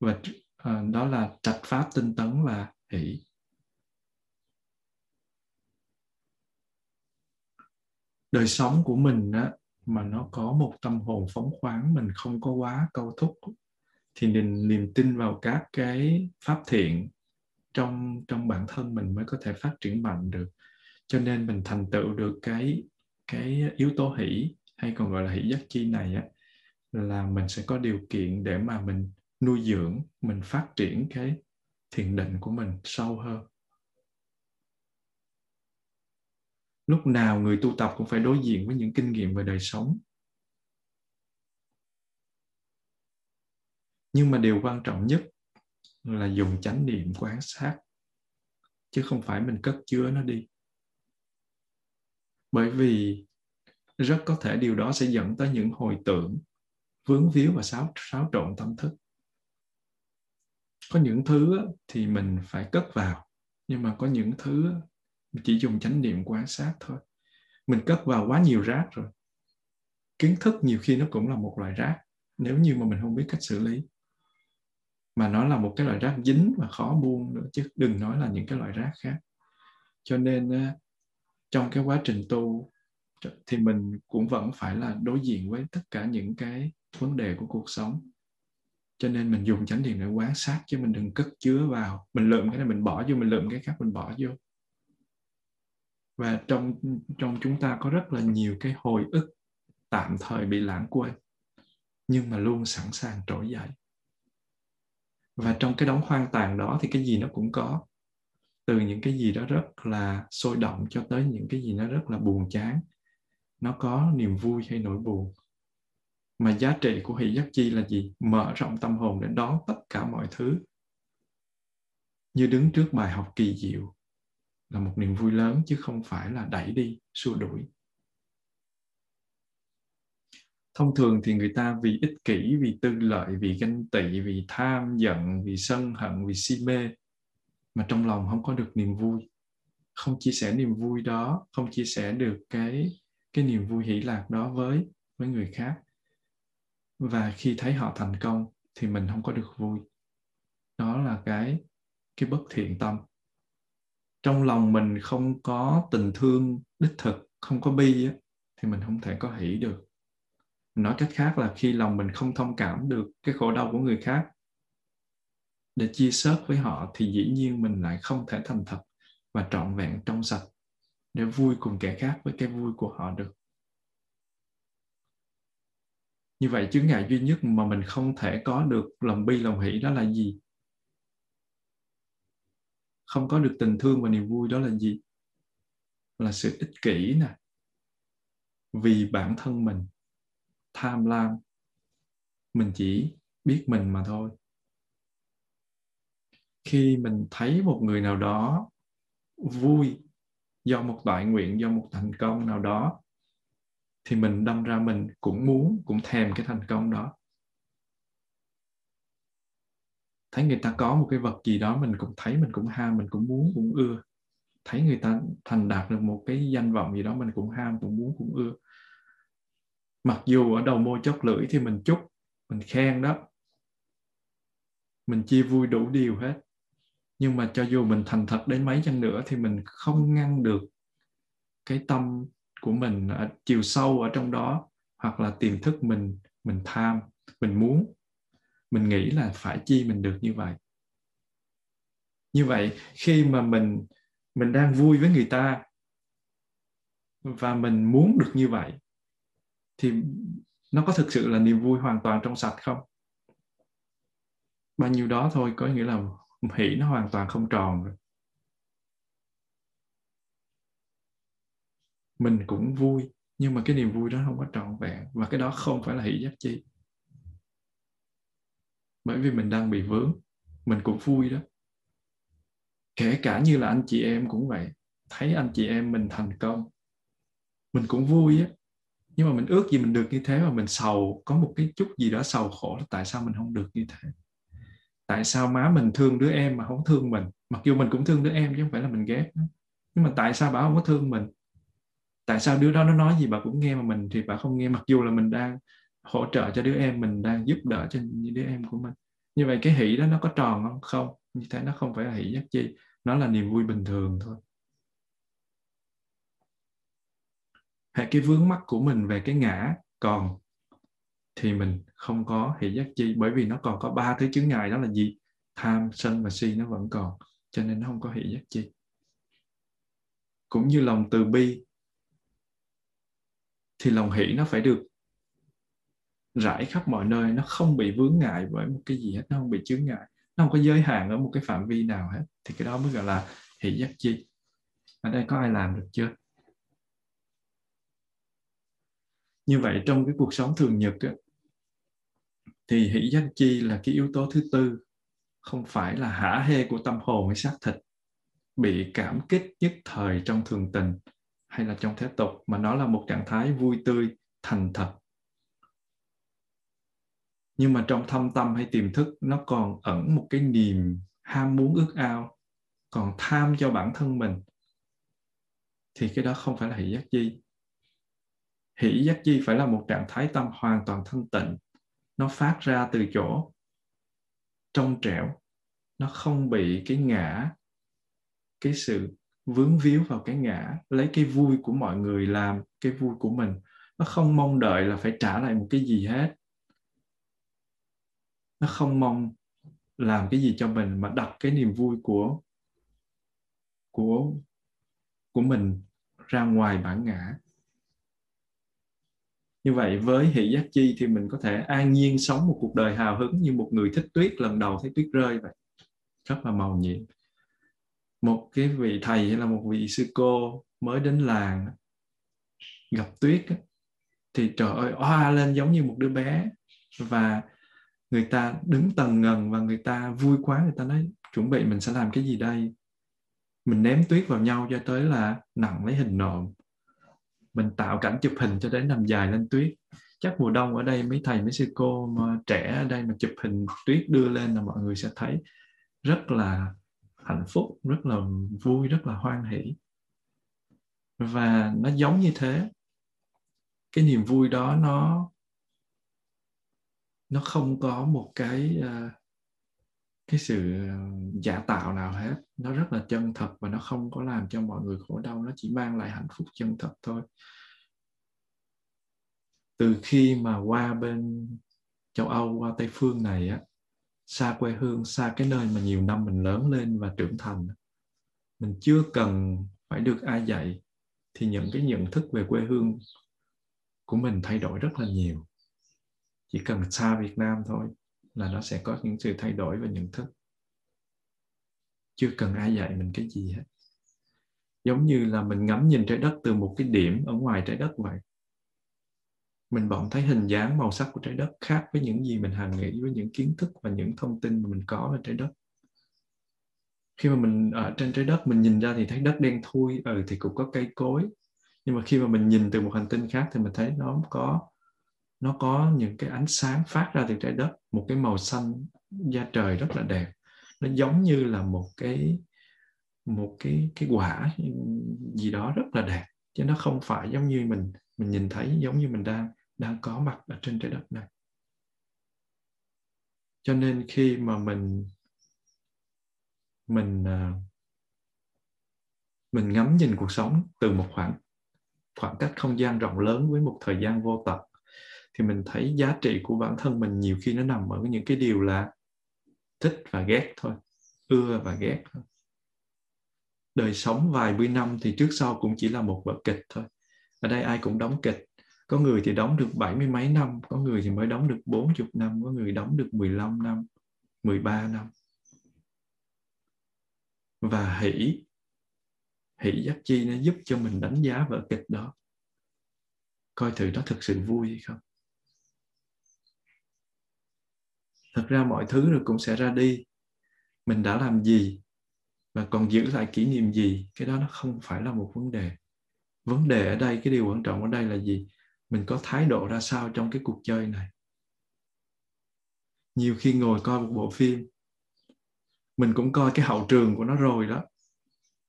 và à, đó là trạch pháp tinh tấn và hỷ. Đời sống của mình á, mà nó có một tâm hồn phóng khoáng mình không có quá câu thúc thì niềm, niềm tin vào các cái pháp thiện trong trong bản thân mình mới có thể phát triển mạnh được. Cho nên mình thành tựu được cái cái yếu tố hỷ hay còn gọi là hỷ giác chi này á là mình sẽ có điều kiện để mà mình nuôi dưỡng mình phát triển cái thiền định của mình sâu hơn. Lúc nào người tu tập cũng phải đối diện với những kinh nghiệm về đời sống. Nhưng mà điều quan trọng nhất là dùng chánh niệm quan sát chứ không phải mình cất chứa nó đi. Bởi vì rất có thể điều đó sẽ dẫn tới những hồi tưởng vướng víu và xáo, xáo trộn tâm thức. Có những thứ thì mình phải cất vào nhưng mà có những thứ chỉ dùng chánh niệm quan sát thôi. Mình cất vào quá nhiều rác rồi. Kiến thức nhiều khi nó cũng là một loại rác nếu như mà mình không biết cách xử lý mà nó là một cái loại rác dính và khó buông nữa, chứ đừng nói là những cái loại rác khác. Cho nên trong cái quá trình tu thì mình cũng vẫn phải là đối diện với tất cả những cái vấn đề của cuộc sống. Cho nên mình dùng chánh niệm để quan sát, chứ mình đừng cất chứa vào. Mình lượm cái này, mình bỏ vô, mình lượm cái khác, mình bỏ vô. Và trong trong chúng ta có rất là nhiều cái hồi ức tạm thời bị lãng quên, nhưng mà luôn sẵn sàng trỗi dậy và trong cái đống hoang tàn đó thì cái gì nó cũng có. Từ những cái gì đó rất là sôi động cho tới những cái gì nó rất là buồn chán. Nó có niềm vui hay nỗi buồn. Mà giá trị của hỷ giác chi là gì? Mở rộng tâm hồn để đón tất cả mọi thứ. Như đứng trước bài học kỳ diệu là một niềm vui lớn chứ không phải là đẩy đi, xua đuổi thông thường thì người ta vì ích kỷ vì tư lợi vì ganh tị vì tham giận vì sân hận vì si mê mà trong lòng không có được niềm vui. Không chia sẻ niềm vui đó không chia sẻ được cái cái niềm vui hỷ lạc đó với với người khác. Và khi thấy họ thành công thì mình không có được vui. Đó là cái cái bất thiện tâm. Trong lòng mình không có tình thương đích thực không có bi á, thì mình không thể có hỷ được nói cách khác là khi lòng mình không thông cảm được cái khổ đau của người khác để chia sớt với họ thì dĩ nhiên mình lại không thể thành thật và trọn vẹn trong sạch để vui cùng kẻ khác với cái vui của họ được. Như vậy chướng ngại duy nhất mà mình không thể có được lòng bi lòng hỷ đó là gì? Không có được tình thương và niềm vui đó là gì? Là sự ích kỷ nè, vì bản thân mình tham lam. Mình chỉ biết mình mà thôi. Khi mình thấy một người nào đó vui do một đại nguyện, do một thành công nào đó, thì mình đâm ra mình cũng muốn, cũng thèm cái thành công đó. Thấy người ta có một cái vật gì đó mình cũng thấy, mình cũng ham, mình cũng muốn, cũng ưa. Thấy người ta thành đạt được một cái danh vọng gì đó mình cũng ham, cũng muốn, cũng ưa mặc dù ở đầu môi chót lưỡi thì mình chúc, mình khen đó. Mình chia vui đủ điều hết. Nhưng mà cho dù mình thành thật đến mấy chăng nữa thì mình không ngăn được cái tâm của mình ở chiều sâu ở trong đó, hoặc là tiềm thức mình mình tham, mình muốn. Mình nghĩ là phải chi mình được như vậy. Như vậy, khi mà mình mình đang vui với người ta và mình muốn được như vậy thì nó có thực sự là niềm vui hoàn toàn trong sạch không? Bao nhiêu đó thôi, có nghĩa là hỷ nó hoàn toàn không tròn rồi. Mình cũng vui, nhưng mà cái niềm vui đó không có trọn vẹn, và cái đó không phải là hỷ giác chi. Bởi vì mình đang bị vướng, mình cũng vui đó. Kể cả như là anh chị em cũng vậy, thấy anh chị em mình thành công, mình cũng vui á nhưng mà mình ước gì mình được như thế mà mình sầu, có một cái chút gì đó sầu khổ là tại sao mình không được như thế? Tại sao má mình thương đứa em mà không thương mình? Mặc dù mình cũng thương đứa em chứ không phải là mình ghét nhưng mà tại sao bà không có thương mình? Tại sao đứa đó nó nói gì bà cũng nghe mà mình thì bà không nghe? Mặc dù là mình đang hỗ trợ cho đứa em, mình đang giúp đỡ cho những đứa em của mình. Như vậy cái hỷ đó nó có tròn không? Không. Như thế nó không phải là hỷ giác chi. Nó là niềm vui bình thường thôi. Hay cái vướng mắc của mình về cái ngã còn thì mình không có hỷ giác chi, bởi vì nó còn có ba thứ chứng ngại, đó là gì? Tham, sân và si nó vẫn còn, cho nên nó không có hỷ giác chi. Cũng như lòng từ bi thì lòng hỷ nó phải được rải khắp mọi nơi, nó không bị vướng ngại bởi một cái gì hết, nó không bị chướng ngại, nó không có giới hạn ở một cái phạm vi nào hết. Thì cái đó mới gọi là hỷ giác chi. Ở đây có ai làm được chưa? Như vậy trong cái cuộc sống thường nhật á, thì hỷ giác chi là cái yếu tố thứ tư không phải là hả hê của tâm hồn hay xác thịt bị cảm kích nhất thời trong thường tình hay là trong thế tục mà nó là một trạng thái vui tươi thành thật. Nhưng mà trong thâm tâm hay tiềm thức nó còn ẩn một cái niềm ham muốn ước ao còn tham cho bản thân mình thì cái đó không phải là hỷ giác chi hỷ giác chi phải là một trạng thái tâm hoàn toàn thanh tịnh. Nó phát ra từ chỗ trong trẻo. Nó không bị cái ngã, cái sự vướng víu vào cái ngã, lấy cái vui của mọi người làm cái vui của mình. Nó không mong đợi là phải trả lại một cái gì hết. Nó không mong làm cái gì cho mình mà đặt cái niềm vui của của của mình ra ngoài bản ngã như vậy với hỷ giác chi thì mình có thể an nhiên sống một cuộc đời hào hứng như một người thích tuyết lần đầu thấy tuyết rơi vậy. Rất là màu nhiệm. Một cái vị thầy hay là một vị sư cô mới đến làng gặp tuyết thì trời ơi, oa lên giống như một đứa bé. Và người ta đứng tầng ngần và người ta vui quá, người ta nói, chuẩn bị mình sẽ làm cái gì đây? Mình ném tuyết vào nhau cho tới là nặng lấy hình nộm mình tạo cảnh chụp hình cho đến nằm dài lên tuyết. Chắc mùa đông ở đây mấy thầy mấy sư cô mà trẻ ở đây mà chụp hình tuyết đưa lên là mọi người sẽ thấy rất là hạnh phúc rất là vui rất là hoan hỷ. Và nó giống như thế. Cái niềm vui đó nó nó không có một cái uh, cái sự ờ, giả tạo nào hết, nó rất là chân thật và nó không có làm cho mọi người khổ đau, nó chỉ mang lại hạnh phúc chân thật thôi. Từ khi mà qua bên châu Âu, qua Tây phương này á, xa quê hương, xa cái nơi mà nhiều năm mình lớn lên và trưởng thành, mình chưa cần phải được ai dạy, thì những cái nhận thức về quê hương của mình thay đổi rất là nhiều. Chỉ cần xa Việt Nam thôi là nó sẽ có những sự thay đổi về nhận thức. Chưa cần ai dạy mình cái gì hết. Giống như là mình ngắm nhìn trái đất từ một cái điểm ở ngoài trái đất vậy. Mình bỗng thấy hình dáng màu sắc của trái đất khác với những gì mình hàng nghĩ, với những kiến thức và những thông tin mà mình có về trái đất. Khi mà mình ở trên trái đất, mình nhìn ra thì thấy đất đen thui ừ thì cũng có cây cối. Nhưng mà khi mà mình nhìn từ một hành tinh khác thì mình thấy nó có nó có những cái ánh sáng phát ra từ trái đất, một cái màu xanh da trời rất là đẹp. Nó giống như là một cái một cái cái quả gì đó rất là đẹp. Chứ nó không phải giống như mình mình nhìn thấy, giống như mình đang đang có mặt ở trên trái đất này. Cho nên khi mà mình mình à, mình ngắm nhìn cuộc sống từ một khoảng khoảng cách không gian rộng lớn với một thời gian vô tận thì mình thấy giá trị của bản thân mình nhiều khi nó nằm ở những cái điều là thích và ghét thôi, ưa và ghét thôi. Đời sống vài mươi năm thì trước sau cũng chỉ là một vở kịch thôi. Ở đây ai cũng đóng kịch. Có người thì đóng được bảy mươi mấy năm, có người thì mới đóng được bốn chục năm, có người đóng được 15 năm 13 năm. Và hỷ hỷ giác chi nó giúp cho mình đánh giá vở kịch đó. Coi thử nó thực sự vui hay không. Thật ra mọi thứ rồi cũng sẽ ra đi. Mình đã làm gì và còn giữ lại kỷ niệm gì, cái đó nó không phải là một vấn đề. Vấn đề ở đây, cái điều quan trọng ở đây là gì? Mình có thái độ ra sao trong cái cuộc chơi này? Nhiều khi ngồi coi một bộ phim, mình cũng coi cái hậu trường của nó rồi đó,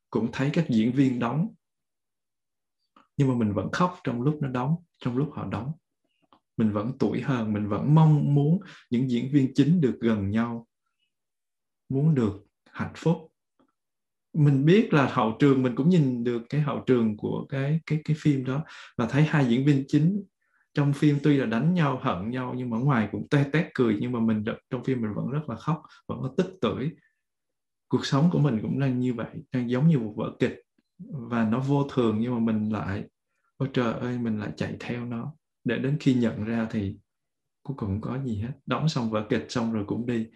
cũng thấy các diễn viên đóng, nhưng mà mình vẫn khóc trong lúc nó đóng, trong lúc họ đóng mình vẫn tuổi hơn, mình vẫn mong muốn những diễn viên chính được gần nhau, muốn được hạnh phúc. Mình biết là hậu trường, mình cũng nhìn được cái hậu trường của cái cái cái phim đó và thấy hai diễn viên chính trong phim tuy là đánh nhau, hận nhau nhưng mà ngoài cũng te tét cười nhưng mà mình trong phim mình vẫn rất là khóc, vẫn có tức tưởi. Cuộc sống của mình cũng đang như vậy, đang giống như một vở kịch và nó vô thường nhưng mà mình lại, ôi trời ơi, mình lại chạy theo nó để đến khi nhận ra thì cuối cùng không có gì hết. Đóng xong vở kịch xong rồi cũng đi.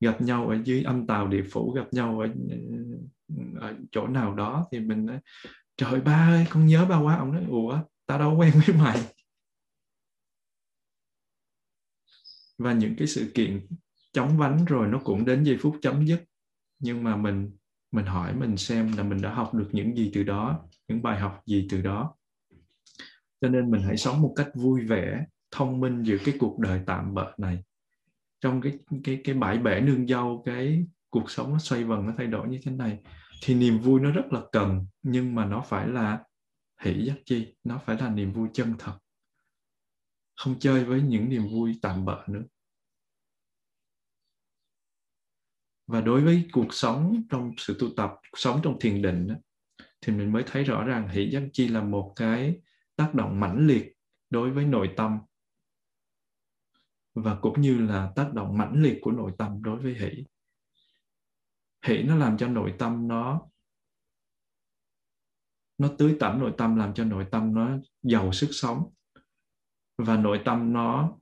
Gặp nhau ở dưới âm tàu địa phủ gặp nhau ở, ờ, ở chỗ nào đó thì mình nói trời ba ơi con nhớ ba quá. Ông nói ủa ta đâu quen với mày. Và những cái sự kiện chóng vánh rồi nó cũng đến giây phút chấm dứt. Nhưng mà mình mình hỏi mình xem là mình đã học được những gì từ đó những bài học gì từ đó cho nên mình hãy sống một cách vui vẻ, thông minh giữa cái cuộc đời tạm bợ này. Trong cái cái cái bãi bể nương dâu, cái cuộc sống nó xoay vần, nó thay đổi như thế này, thì niềm vui nó rất là cần, nhưng mà nó phải là hỷ giác chi? Nó phải là niềm vui chân thật. Không chơi với những niềm vui tạm bợ nữa. Và đối với cuộc sống trong sự tu tập, cuộc sống trong thiền định thì mình mới thấy rõ ràng hỷ giác chi là một cái tác động mãnh liệt đối với nội tâm và cũng như là tác động mãnh liệt của nội tâm đối với hỷ. Hỷ nó làm cho nội tâm nó nó tưới tẩm nội tâm, làm cho nội tâm nó giàu sức sống và nội tâm nó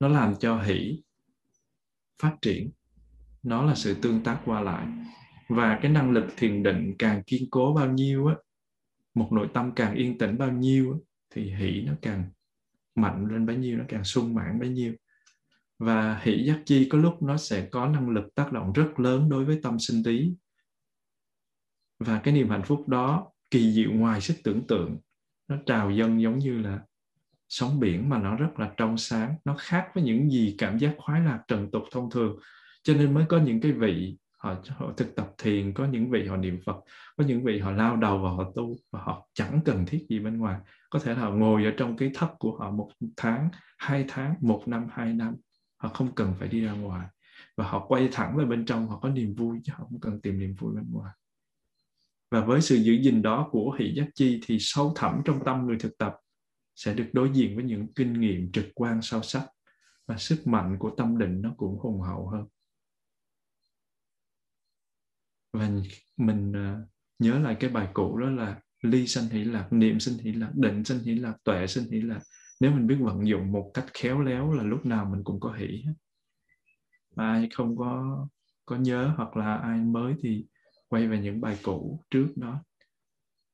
nó làm cho hỷ phát triển. Nó là sự tương tác qua lại. Và cái năng lực thiền định càng kiên cố bao nhiêu á một nội tâm càng yên tĩnh bao nhiêu thì hỷ nó càng mạnh lên bấy nhiêu, nó càng sung mãn bấy nhiêu. Và hỷ giác chi có lúc nó sẽ có năng lực tác động rất lớn đối với tâm sinh lý. Và cái niềm hạnh phúc đó kỳ diệu ngoài sức tưởng tượng. Nó trào dâng giống như là sóng biển mà nó rất là trong sáng. Nó khác với những gì cảm giác khoái lạc, trần tục thông thường. Cho nên mới có những cái vị họ, họ thực tập thiền có những vị họ niệm phật có những vị họ lao đầu và họ tu và họ chẳng cần thiết gì bên ngoài. Có thể là họ ngồi ở trong cái thất của họ một tháng hai tháng một năm hai năm. Họ không cần phải đi ra ngoài. Và họ quay thẳng về bên trong họ có niềm vui chứ họ không cần tìm niềm vui bên ngoài. Và với sự giữ gìn đó của hỷ giác chi thì sâu thẳm trong tâm người thực tập sẽ được đối diện với những kinh nghiệm trực quan sâu sắc và sức mạnh của tâm định nó cũng hùng hậu hơn và mình uh, nhớ lại cái bài cũ đó là ly sanh hỷ lạc niệm sanh hỷ lạc định sanh hỷ lạc tuệ sanh hỷ lạc. Nếu mình biết vận dụng một cách khéo léo là lúc nào mình cũng có hỷ ai không có có nhớ hoặc là ai mới thì quay về những bài cũ trước đó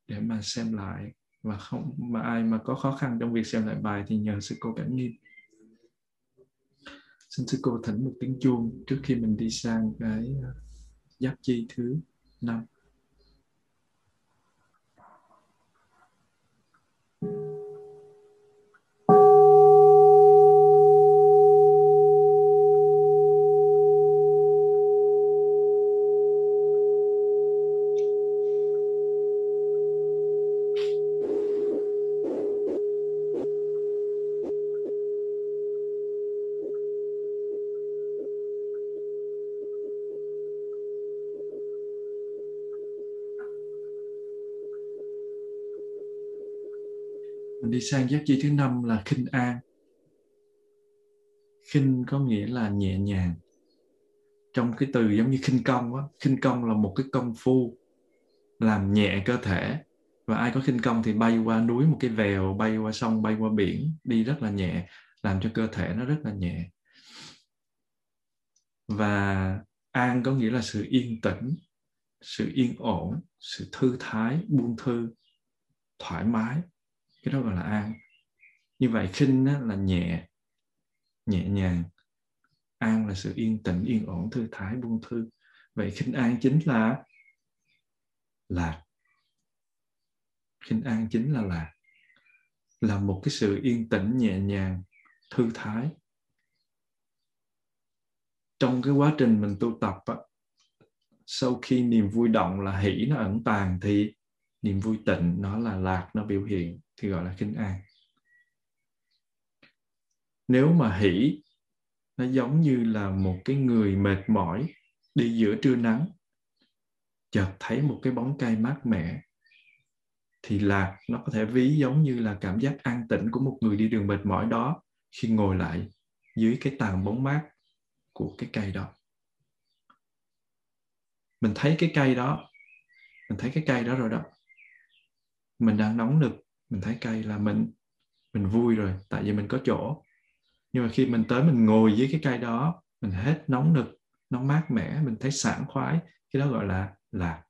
để mà xem lại. Và không mà ai mà có khó khăn trong việc xem lại bài thì nhờ sư cô cảm nghiêm. Xin sư cô thỉnh một tiếng chuông trước khi mình đi sang cái giáp chi thứ năm. Sang giác chi thứ năm là khinh an. Khinh có nghĩa là nhẹ nhàng. Trong cái từ giống như khinh công á, khinh công là một cái công phu làm nhẹ cơ thể. Và ai có khinh công thì bay qua núi một cái vèo, bay qua sông, bay qua biển, đi rất là nhẹ, làm cho cơ thể nó rất là nhẹ. Và an có nghĩa là sự yên tĩnh, sự yên ổn, sự thư thái, buông thư, thoải mái cái đó gọi là an. Như vậy khinh là nhẹ nhẹ nhàng. An là sự yên tĩnh yên ổn thư thái buông thư. Vậy khinh an chính là lạc. Khinh an chính là lạc. Là một cái sự yên tĩnh nhẹ nhàng thư thái. Trong cái quá trình mình tu tập á, sau khi niềm vui động là hỷ nó ẩn tàng thì niềm vui tịnh nó là lạc nó biểu hiện thì gọi là kinh an. Nếu mà hỷ, nó giống như là một cái người mệt mỏi đi giữa trưa nắng, chợt thấy một cái bóng cây mát mẻ, thì lạc nó có thể ví giống như là cảm giác an tĩnh của một người đi đường mệt mỏi đó khi ngồi lại dưới cái tàn bóng mát của cái cây đó. Mình thấy cái cây đó, mình thấy cái cây đó rồi đó. Mình đang nóng nực mình thấy cây là mình mình vui rồi, tại vì mình có chỗ. Nhưng mà khi mình tới mình ngồi dưới cái cây đó, mình hết nóng nực, nó mát mẻ, mình thấy sảng khoái, cái đó gọi là lạc.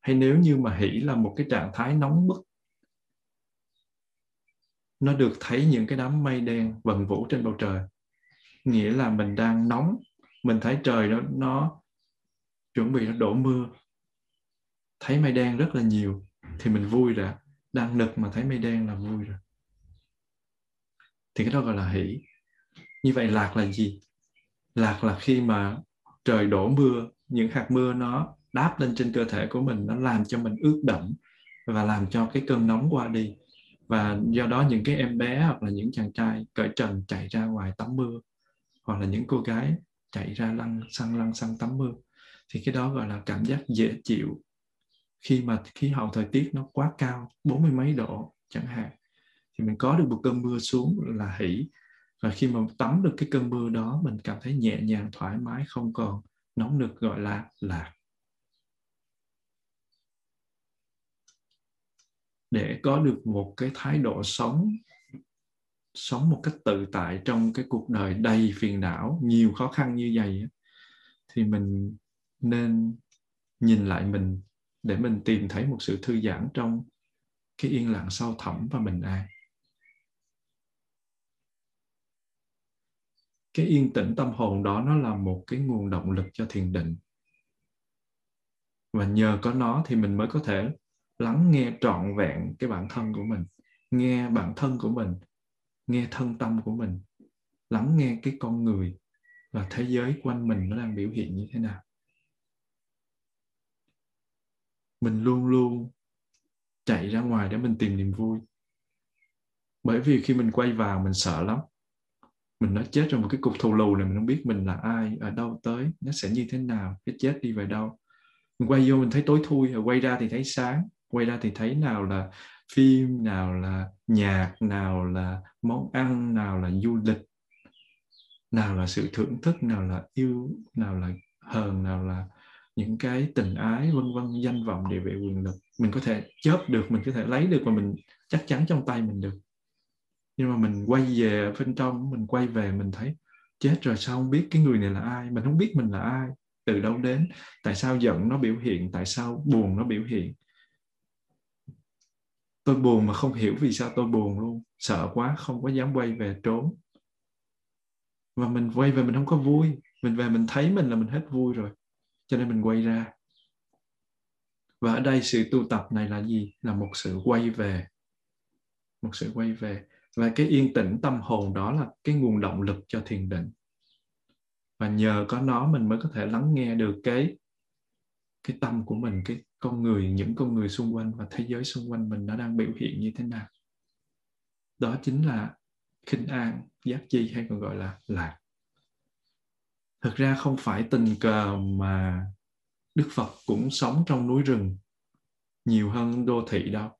Hay nếu như mà hỷ là một cái trạng thái nóng bức, nó được thấy những cái đám mây đen vần vũ trên bầu trời, nghĩa là mình đang nóng, mình thấy trời nó nó chuẩn bị nó đổ mưa, thấy mây đen rất là nhiều thì mình vui rồi. Đang nực mà thấy mây đen là vui rồi. Thì cái đó gọi là hỷ. Như vậy lạc là gì? Lạc là khi mà trời đổ mưa, những hạt mưa nó đáp lên trên cơ thể của mình, nó làm cho mình ướt đẫm và làm cho cái cơn nóng qua đi. Và do đó những cái em bé hoặc là những chàng trai cởi trần chạy ra ngoài tắm mưa, hoặc là những cô gái chạy ra lăn xăng lăn xăng tắm mưa, thì cái đó gọi là cảm giác dễ chịu khi mà khí hậu thời tiết nó quá cao, bốn mươi mấy độ chẳng hạn, thì mình có được một cơn mưa xuống là hỷ và khi mà tắm được cái cơn mưa đó, mình cảm thấy nhẹ nhàng, thoải mái, không còn nóng nực, gọi là lạc. Để có được một cái thái độ sống sống một cách tự tại trong cái cuộc đời đầy phiền não, nhiều khó khăn như vậy thì mình nên nhìn lại mình để mình tìm thấy một sự thư giãn trong cái yên lặng sâu thẳm và bình an. Cái yên tĩnh tâm hồn đó nó là một cái nguồn động lực cho thiền định. Và nhờ có nó thì mình mới có thể lắng nghe trọn vẹn cái bản thân của mình, nghe bản thân của mình, nghe thân tâm của mình, lắng nghe cái con người và thế giới quanh mình nó đang biểu hiện như thế nào. Mình luôn luôn chạy ra ngoài để mình tìm niềm vui. Bởi vì khi mình quay vào, mình sợ lắm. Mình nó chết trong một cái cục thù lù này mình không biết mình là ai, ở đâu tới, nó sẽ như thế nào, cái chết đi về đâu. Mình quay vô, mình thấy tối thui, rồi quay ra thì thấy sáng, quay ra thì thấy nào là phim, nào là nhạc, nào là món ăn, nào là du lịch, nào là sự thưởng thức, nào là yêu, nào là hờn, nào là những cái tình ái vân vân, danh vọng, địa vị, quyền lực. Mình có thể chớp được, mình có thể lấy được và mình chắc chắn trong tay mình được. Nhưng mà mình quay về bên trong, mình quay về, mình thấy chết rồi, sao không biết cái người này là ai? Mình không biết mình là ai, từ đâu đến, tại sao giận nó biểu hiện, tại sao buồn nó biểu hiện. Tôi buồn mà không hiểu vì sao tôi buồn luôn. Sợ quá, không có dám quay về trốn. Và mình quay về mình không có vui. Mình về mình thấy mình là mình hết vui rồi cho nên mình quay ra. Và ở đây sự tu tập này là gì? Là một sự quay về. Một sự quay về. Và cái yên tĩnh tâm hồn đó là cái nguồn động lực cho thiền định. Và nhờ có nó, mình mới có thể lắng nghe được cái cái tâm của mình, cái con người, những con người xung quanh và thế giới xung quanh mình nó đang biểu hiện như thế nào. Đó chính là khinh an, giác chi hay còn gọi là lạc thực ra không phải tình cờ mà đức phật cũng sống trong núi rừng, nhiều hơn đô thị đâu.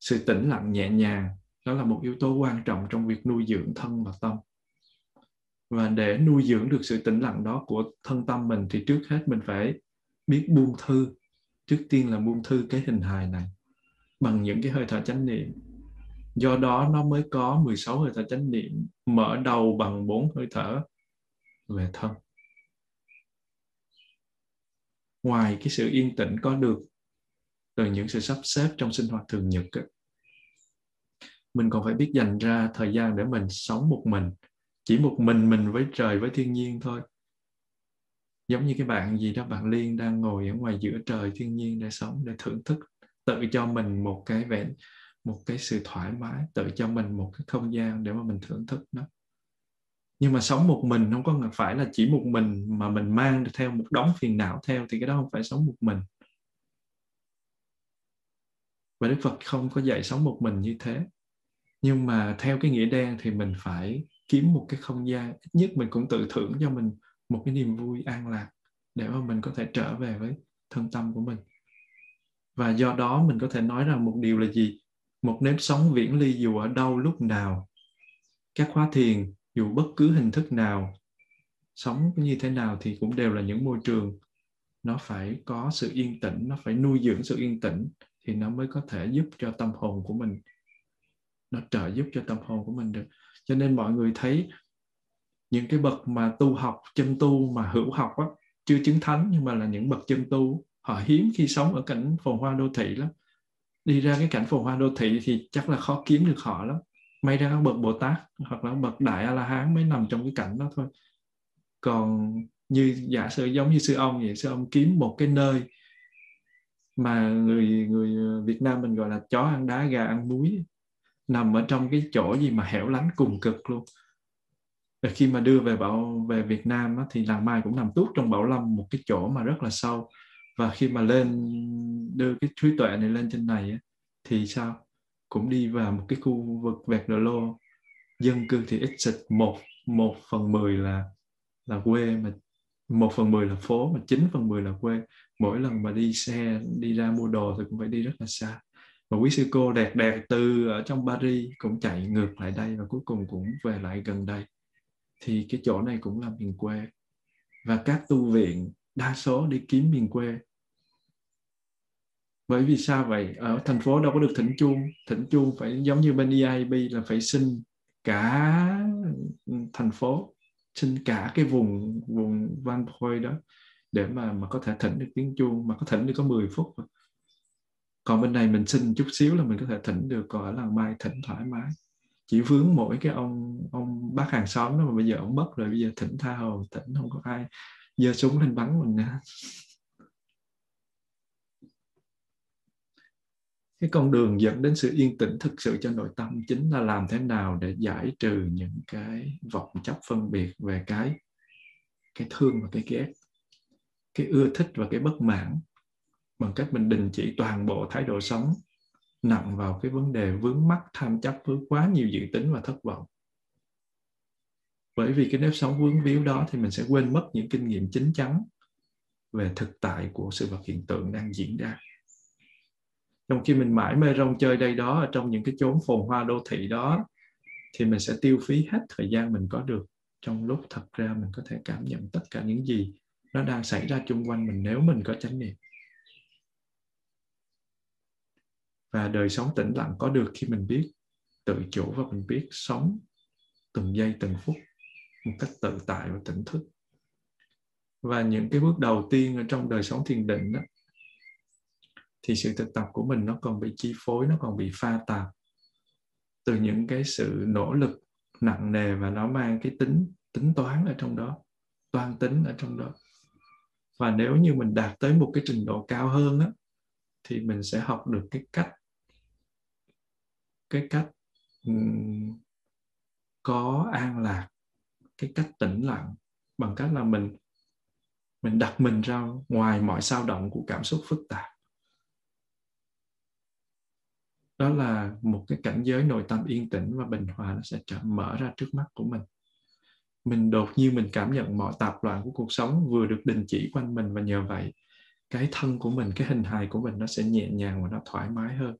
Sự tĩnh lặng nhẹ nhàng, đó là một yếu tố quan trọng trong việc nuôi dưỡng thân và tâm. Và để nuôi dưỡng được sự tĩnh lặng đó của thân tâm mình thì trước hết mình phải biết buông thư. Trước tiên là buông thư cái hình hài này, bằng những cái hơi thở chánh niệm. Do đó nó mới có 16 hơi thở chánh niệm, mở đầu bằng bốn hơi thở về thân. Ngoài cái sự yên tĩnh có được từ những sự sắp xếp trong sinh hoạt thường nhật ấy, mình còn phải biết dành ra thời gian để mình sống một mình chỉ một mình mình với trời với thiên nhiên thôi. Giống như cái bạn gì đó bạn liên đang ngồi ở ngoài giữa trời thiên nhiên để sống để thưởng thức tự cho mình một cái vẻ một cái sự thoải mái tự cho mình một cái không gian để mà mình thưởng thức nó nhưng mà sống một mình không có phải là chỉ một mình mà mình mang theo một đống phiền não theo, thì cái đó không phải sống một mình. Và đức phật không có dạy sống một mình như thế. Nhưng mà theo cái nghĩa đen thì mình phải kiếm một cái không gian. Ít nhất mình cũng tự thưởng cho mình một cái niềm vui an lạc để mà mình có thể trở về với thân tâm của mình. Và do đó mình có thể nói rằng một điều là gì? Một nếp sống viễn ly dù ở đâu lúc nào. Các khóa thiền dù bất cứ hình thức nào, sống như thế nào thì cũng đều là những môi trường. Nó phải có sự yên tĩnh, nó phải nuôi dưỡng sự yên tĩnh thì nó mới có thể giúp cho tâm hồn của mình, nó trợ giúp cho tâm hồn của mình được. Cho nên mọi người thấy những cái bậc mà tu học chân tu mà hữu học á, chưa chứng thánh nhưng mà là những bậc chân tu, họ hiếm khi sống ở cảnh phồn hoa đô thị lắm. Đi ra cái cảnh phồn hoa đô thị thì chắc là khó kiếm được họ lắm may ra các bậc bồ tát hoặc là bậc đại a la hán mới nằm trong cái cảnh đó thôi. Còn như giả sử giống như sư ông vậy sư ông kiếm một cái nơi mà người người Việt Nam mình gọi là chó ăn đá gà ăn muối nằm ở trong cái chỗ gì mà hẻo lánh cùng cực luôn. Và khi mà đưa về bảo về Việt Nam á, thì làng Mai cũng nằm tuốt trong Bảo Lâm một cái chỗ mà rất là sâu. Và khi mà lên đưa cái trí tuệ này lên trên này á, thì sao? Cũng đi vào một cái khu vực vẹt lô dân cư thì ít xịt, một một phần mười là là quê mà, một phần mười là phố mà chín phần mười là quê. Mỗi lần mà đi xe, đi ra mua đồ thì cũng phải đi rất là xa. Và quý sư cô đẹp đẹp từ ở trong Paris cũng chạy ngược lại đây và cuối cùng cũng về lại gần đây. Thì cái chỗ này cũng là miền quê. Và các tu viện đa số đi kiếm miền quê bởi vì sao vậy? Ở thành phố đâu có được thỉnh chuông. Thỉnh chuông phải giống như bên EIB là phải xin cả thành phố, xin cả cái vùng vùng Van Point đó để mà mà có thể thỉnh được tiếng chuông, mà có thỉnh được có 10 phút còn bên này mình xin chút xíu là mình có thể thỉnh được còn ở làng mai thỉnh thoải mái. Chỉ vướng mỗi cái ông ông bác hàng xóm đó mà bây giờ ông mất rồi, bây giờ thỉnh tha hồ, thỉnh không có ai giơ súng lên bắn mình nữa cái con đường dẫn đến sự yên tĩnh thực sự cho nội tâm chính là làm thế nào để giải trừ những cái vọng chấp phân biệt về cái cái thương và cái ghét, cái ưa thích và cái bất mãn. Bằng cách mình đình chỉ toàn bộ thái độ sống nặng vào cái vấn đề vướng mắc, tham chấp với quá nhiều dự tính và thất vọng. Bởi vì cái nếp sống vướng víu đó thì mình sẽ quên mất những kinh nghiệm chính chắn về thực tại của sự vật hiện tượng đang diễn ra trong khi mình mãi mê rong chơi đây đó ở trong những cái chốn phồn hoa đô thị đó thì mình sẽ tiêu phí hết thời gian mình có được. Trong lúc thật ra mình có thể cảm nhận tất cả những gì nó đang xảy ra chung quanh mình nếu mình có chánh niệm. Và đời sống tĩnh lặng có được khi mình biết tự chủ và mình biết sống từng giây từng phút một cách tự tại và tỉnh thức. Và những cái bước đầu tiên ở trong đời sống thiền định đó, thì sự thực tập của mình nó còn bị chi phối nó còn bị pha tạp từ những cái sự nỗ lực nặng nề và nó mang cái tính tính toán ở trong đó toan tính ở trong đó. Và nếu như mình đạt tới một cái trình độ cao hơn á thì mình sẽ học được cái cách cái cách um, có an lạc cái cách tĩnh lặng bằng cách là mình mình đặt mình ra ngoài mọi sao động của cảm xúc phức tạp. Đó là một cái cảnh giới nội tâm yên tĩnh và bình hòa nó sẽ trở mở ra trước mắt của mình. Mình đột nhiên mình cảm nhận mọi tạp loạn của cuộc sống vừa được đình chỉ quanh mình và nhờ vậy, cái thân của mình, cái hình hài của mình nó sẽ nhẹ nhàng và nó thoải mái hơn.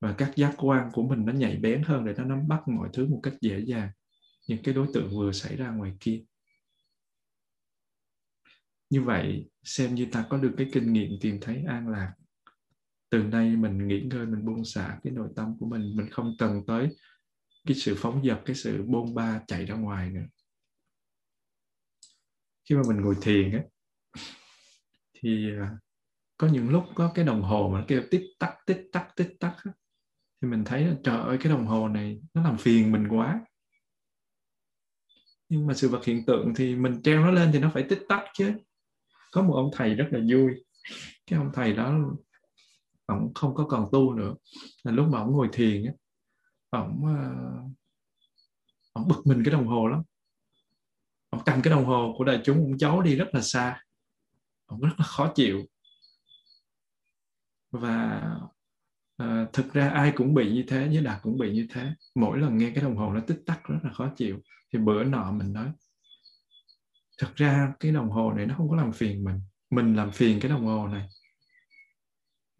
Và các giác quan của mình nó nhạy bén hơn để nó nắm bắt mọi thứ một cách dễ dàng, những cái đối tượng vừa xảy ra ngoài kia. Như vậy, xem như ta có được cái kinh nghiệm tìm thấy an lạc từ nay mình nghỉ ngơi mình buông xả cái nội tâm của mình. Mình không cần tới cái sự phóng dật cái sự bôn ba chạy ra ngoài nữa. Khi mà mình ngồi thiền á thì à, có những lúc có cái đồng hồ mà nó kêu tích tắc tích tắc tích tắc á, thì mình thấy là trời ơi cái đồng hồ này nó làm phiền mình quá. Nhưng mà sự vật hiện tượng thì mình treo nó lên thì nó phải tích tắc chứ. Có một ông thầy rất là vui. Cái ông thầy đó ông không có còn tu nữa. Là lúc mà ông ngồi thiền á ông ổng ờ, ông bực mình cái đồng hồ lắm. Ông cầm cái đồng hồ của đại chúng ông giấu đi rất là xa. Ông rất là khó chịu. Và à, thực ra ai cũng bị như thế với đạt cũng bị như thế. Mỗi lần nghe cái đồng hồ nó tích tắc rất là khó chịu. Thì bữa nọ mình nói thực ra cái đồng hồ này nó không có làm phiền mình. Mình làm phiền cái đồng hồ này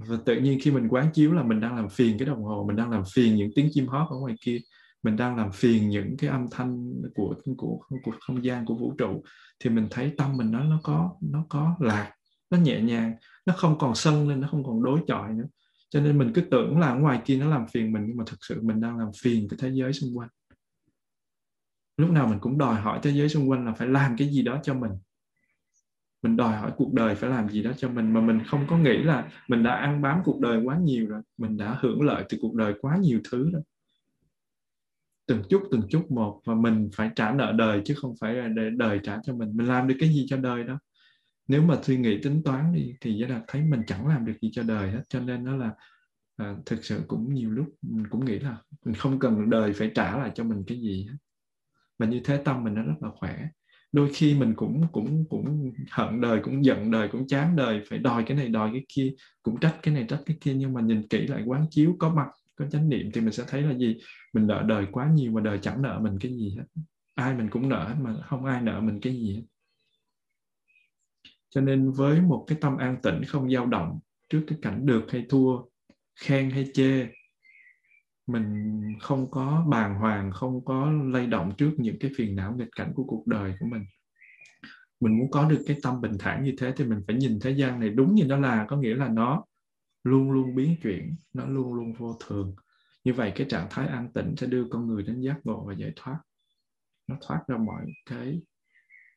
và tự nhiên khi mình quán chiếu là mình đang làm phiền cái đồng hồ, mình đang làm phiền những tiếng chim hót ở ngoài kia, mình đang làm phiền những cái âm thanh của của của không gian, của vũ trụ, thì mình thấy tâm mình nó nó có nó có lạc, nó nhẹ nhàng, nó không còn sân lên, nó không còn đối chọi nữa. Cho nên mình cứ tưởng là ngoài kia nó làm phiền mình, nhưng mà thực sự mình đang làm phiền cái thế giới xung quanh. Lúc nào mình cũng đòi hỏi thế giới xung quanh là phải làm cái gì đó cho mình mình đòi hỏi cuộc đời phải làm gì đó cho mình mà mình không có nghĩ là mình đã ăn bám cuộc đời quá nhiều rồi. Mình đã hưởng lợi từ cuộc đời quá nhiều thứ rồi. Từng chút từng chút một và mình phải trả nợ đời chứ không phải là để đời trả cho mình. Mình làm được cái gì cho đời đó? Nếu mà suy nghĩ tính toán đi thì giá là thấy mình chẳng làm được gì cho đời hết. Cho nên nó là à, thực sự cũng nhiều lúc mình cũng nghĩ là mình không cần đời phải trả lại cho mình cái gì hết. Mà như thế tâm mình nó rất là khỏe đôi khi mình cũng cũng cũng hận đời, cũng giận đời, cũng chán đời, phải đòi cái này, đòi cái kia, cũng trách cái này, trách cái kia. Nhưng mà nhìn kỹ lại quán chiếu, có mặt, có chánh niệm thì mình sẽ thấy là gì? Mình nợ đời quá nhiều mà đời chẳng nợ mình cái gì hết. Ai mình cũng nợ hết mà không ai nợ mình cái gì hết. Cho nên với một cái tâm an tĩnh không dao động trước cái cảnh được hay thua, khen hay chê mình không có bàng hoàng, không có lay động trước những cái phiền não nghịch cảnh của cuộc đời của mình. Mình muốn có được cái tâm bình thản như thế thì mình phải nhìn thế gian này đúng như nó là, có nghĩa là nó luôn luôn biến chuyển, nó luôn luôn vô thường. Như vậy cái trạng thái an tĩnh sẽ đưa con người đến giác ngộ và giải thoát. Nó thoát ra mọi cái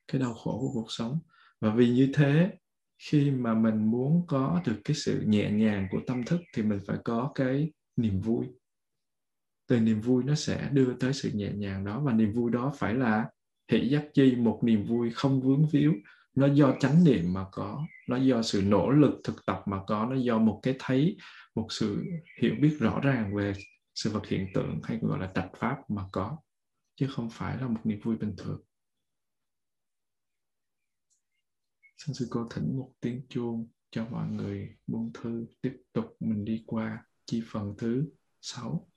cái đau khổ của cuộc sống. Và vì như thế, khi mà mình muốn có được cái sự nhẹ nhàng của tâm thức thì mình phải có cái niềm vui từ niềm vui nó sẽ đưa tới sự nhẹ nhàng đó và niềm vui đó phải là hỷ giác chi một niềm vui không vướng víu. Nó do chánh niệm mà có, nó do sự nỗ lực thực tập mà có, nó do một cái thấy, một sự hiểu biết rõ ràng về sự vật hiện tượng hay gọi là trạch pháp mà có, chứ không phải là một niềm vui bình thường. Xin sư cô thỉnh một tiếng chuông cho mọi người buông thư tiếp tục mình đi qua chi phần thứ 6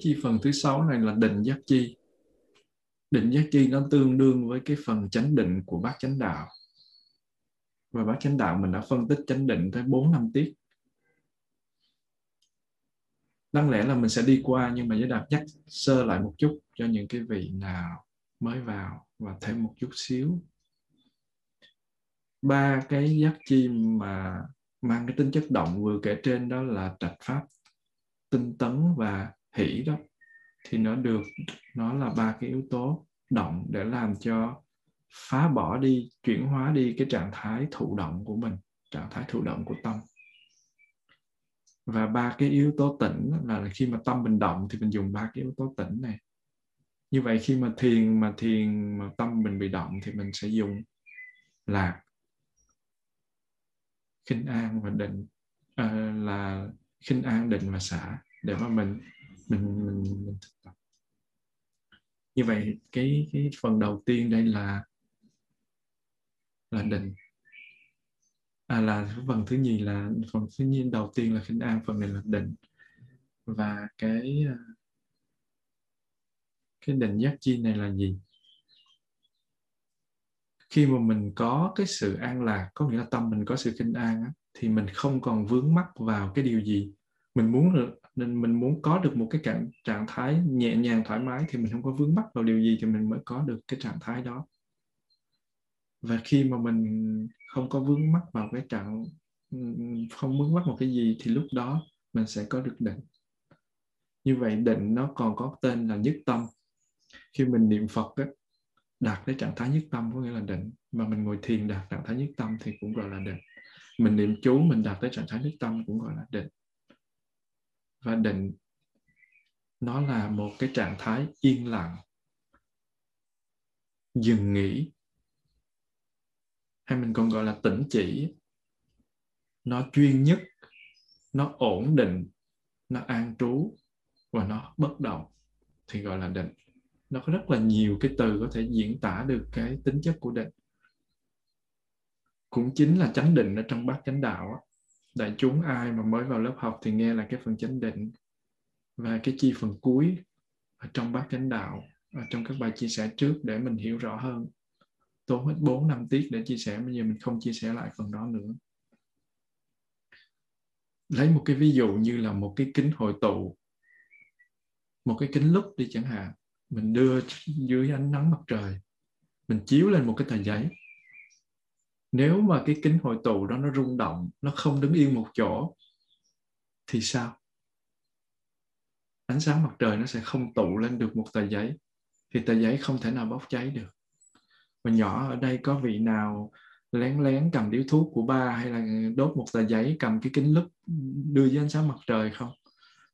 chi phần thứ sáu này là định giác chi. Định giác chi nó tương đương với cái phần chánh định của bát chánh đạo. Và bát chánh đạo mình đã phân tích chánh định tới 4 năm tiết. Đáng lẽ là mình sẽ đi qua, nhưng mà giới đạt nhắc sơ lại một chút cho những cái vị nào mới vào và thêm một chút xíu. Ba cái giác chi mà mang cái tính chất động vừa kể trên đó là trạch pháp, tinh tấn và hỷ đó thì nó được nó là ba cái yếu tố động để làm cho phá bỏ đi chuyển hóa đi cái trạng thái thụ động của mình trạng thái thụ động của tâm. Và ba cái yếu tố tỉnh là khi mà tâm mình động thì mình dùng ba cái yếu tố tỉnh này. Như vậy khi mà thiền mà thiền mà tâm mình bị động thì mình sẽ dùng lạc khinh an và định à, là khinh an định và xả để mà mình mình mình, mình thực tập. Như vậy cái cái phần đầu tiên đây là là định. À, là phần thứ nhì là phần thứ nhiên đầu tiên là khinh an phần này là định. Và cái à, cái định giác chi này là gì? Khi mà mình có cái sự an lạc có nghĩa là tâm mình có sự kinh an á, thì mình không còn vướng mắc vào cái điều gì. Mình muốn nên mình muốn có được một cái trạng trạng thái nhẹ nhàng thoải mái thì mình không có vướng mắc vào điều gì thì mình mới có được cái trạng thái đó. Và khi mà mình không có vướng mắc vào cái trạng không vướng mắc một cái gì thì lúc đó mình sẽ có được định. Như vậy định nó còn có tên là nhất tâm. Khi mình niệm phật á, đạt tới trạng thái nhất tâm có nghĩa là định. Mà mình ngồi thiền đạt trạng thái nhất tâm thì cũng gọi là định. Mình niệm chú mình đạt tới trạng thái nhất tâm cũng gọi là định và định nó là một cái trạng thái yên lặng. Dừng nghỉ. Hay mình còn gọi là tĩnh chỉ. Nó chuyên nhất, nó ổn định, nó an trú và nó bất động. Thì gọi là định. Nó có rất là nhiều cái từ có thể diễn tả được cái tính chất của định. Cũng chính là chánh định ở trong bát chánh đạo á đại chúng ai mà mới vào lớp học thì nghe là cái phần chánh định và cái chi phần cuối ở trong bát chánh đạo, ở trong các bài chia sẻ trước để mình hiểu rõ hơn. Tốn hết 4 năm tiết để chia sẻ, bây giờ mình không chia sẻ lại phần đó nữa. Lấy một cái ví dụ như là một cái kính hội tụ, một cái kính lúp đi chẳng hạn. Mình đưa dưới ánh nắng mặt trời, mình chiếu lên một cái tờ giấy nếu mà cái kính hội tụ đó nó rung động, nó không đứng yên một chỗ, thì sao? Ánh sáng mặt trời nó sẽ không tụ lên được một tờ giấy, thì tờ giấy không thể nào bốc cháy được. Và nhỏ ở đây có vị nào lén lén cầm điếu thuốc của ba hay là đốt một tờ giấy cầm cái kính lúp, đưa với ánh sáng mặt trời không?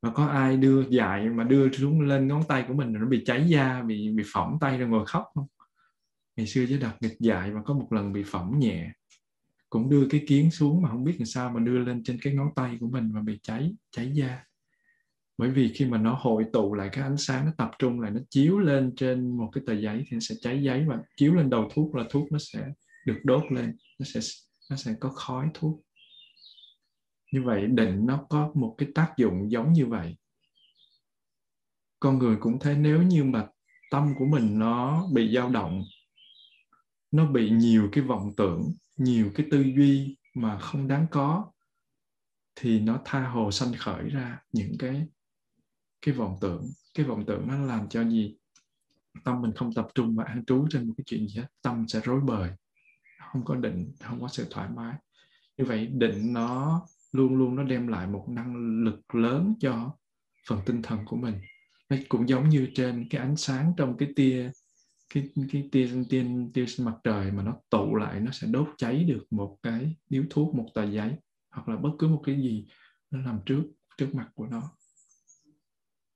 Và có ai đưa dại mà đưa xuống lên ngón tay của mình nó bị cháy da, bị bị phỏng tay rồi ngồi khóc không? Ngày xưa với đặt nghịch dại mà có một lần bị phỏng nhẹ. Cũng đưa cái kiến xuống mà không biết làm sao mà đưa lên trên cái ngón tay của mình mà bị cháy cháy da. Bởi vì khi mà nó hội tụ lại cái ánh sáng nó tập trung lại, nó chiếu lên trên một cái tờ giấy thì nó sẽ cháy giấy và chiếu lên đầu thuốc là thuốc nó sẽ được đốt lên, nó sẽ nó sẽ có khói thuốc. Như vậy định nó có một cái tác dụng giống như vậy. Con người cũng thấy nếu như mà tâm của mình nó bị dao động nó bị nhiều cái vọng tưởng, nhiều cái tư duy mà không đáng có, thì nó tha hồ sanh khởi ra những cái cái vọng tưởng. Cái vọng tưởng nó làm cho gì? Tâm mình không tập trung và an trú trên một cái chuyện gì hết. Tâm sẽ rối bời, không có định, không có sự thoải mái. Như vậy định nó luôn luôn nó đem lại một năng lực lớn cho phần tinh thần của mình. Nó cũng giống như trên cái ánh sáng trong cái tia cái cái tia tia tia mặt trời mà nó tụ lại nó sẽ đốt cháy được một cái điếu thuốc, một tờ giấy, hoặc là bất cứ một cái gì nó nằm trước trước mặt của nó.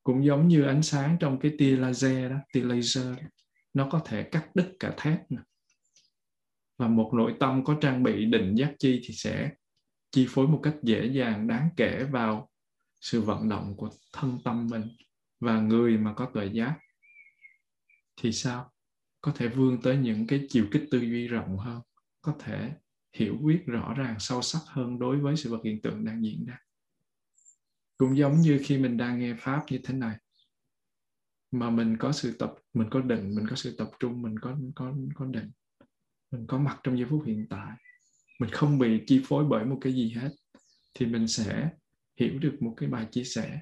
Cũng giống như ánh sáng trong cái tia laser đó, tia laser, nó có thể cắt đứt cả thép và một nội tâm có trang bị định giác chi thì sẽ chi phối một cách dễ dàng, đáng kể vào sự vận động của thân tâm mình. Và người mà có tuệ giác thì sao? Có thể vươn tới những cái chiều kích tư duy rộng hơn, có thể hiểu biết rõ ràng, sâu sắc hơn đối với sự vật hiện tượng đang diễn ra. Cũng giống như khi mình đang nghe pháp như thế này, mà mình có sự tập, mình có định, mình có sự tập trung, mình có có có định, mình có mặt trong giây phút hiện tại, mình không bị chi phối bởi một cái gì hết, thì mình sẽ hiểu được một cái bài chia sẻ.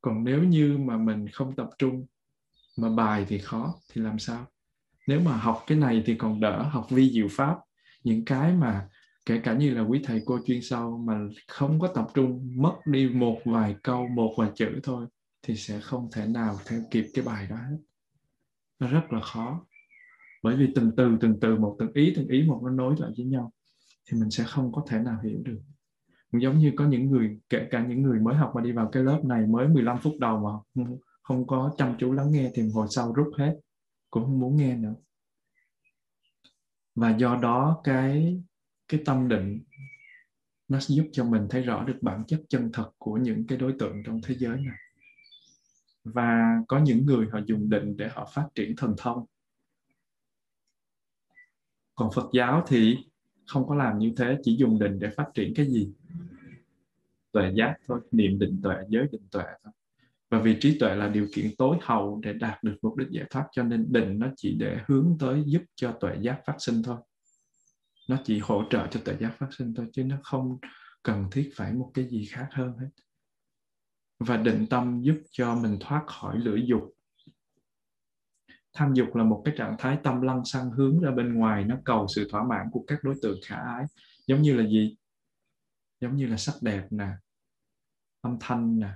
Còn nếu như mà mình không tập trung mà bài thì khó, thì làm sao? Nếu mà học cái này thì còn đỡ học vi diệu pháp. Những cái mà kể cả như là quý thầy cô chuyên sâu mà không có tập trung, mất đi một vài câu, một vài chữ thôi, thì sẽ không thể nào theo kịp cái bài đó hết. Nó rất là khó. Bởi vì từng từ từng từ một, từng ý từng ý một nó nối lại với nhau, thì mình sẽ không có thể nào hiểu được. Giống như có những người, kể cả những người mới học mà đi vào cái lớp này mới 15 phút đầu mà không có chăm chú lắng nghe thì hồi sau rút hết, cũng không muốn nghe nữa. Và do đó cái cái tâm định nó giúp cho mình thấy rõ được bản chất chân thật của những cái đối tượng trong thế giới này. Và có những người họ dùng định để họ phát triển thần thông. Còn phật giáo thì không có làm như thế, chỉ dùng định để phát triển cái gì? Tuệ giác thôi, niệm định tuệ, giới định tuệ thôi và vì trí tuệ là điều kiện tối hậu để đạt được mục đích giải thoát cho nên định nó chỉ để hướng tới giúp cho tuệ giác phát sinh thôi. Nó chỉ hỗ trợ cho tuệ giác phát sinh thôi, chứ nó không cần thiết phải một cái gì khác hơn hết. Và định tâm giúp cho mình thoát khỏi lửa dục. Tham dục là một cái trạng thái tâm lăng xăng hướng ra bên ngoài, nó cầu sự thỏa mãn của các đối tượng khả ái. Giống như là gì? Giống như là sắc đẹp nè, âm thanh nè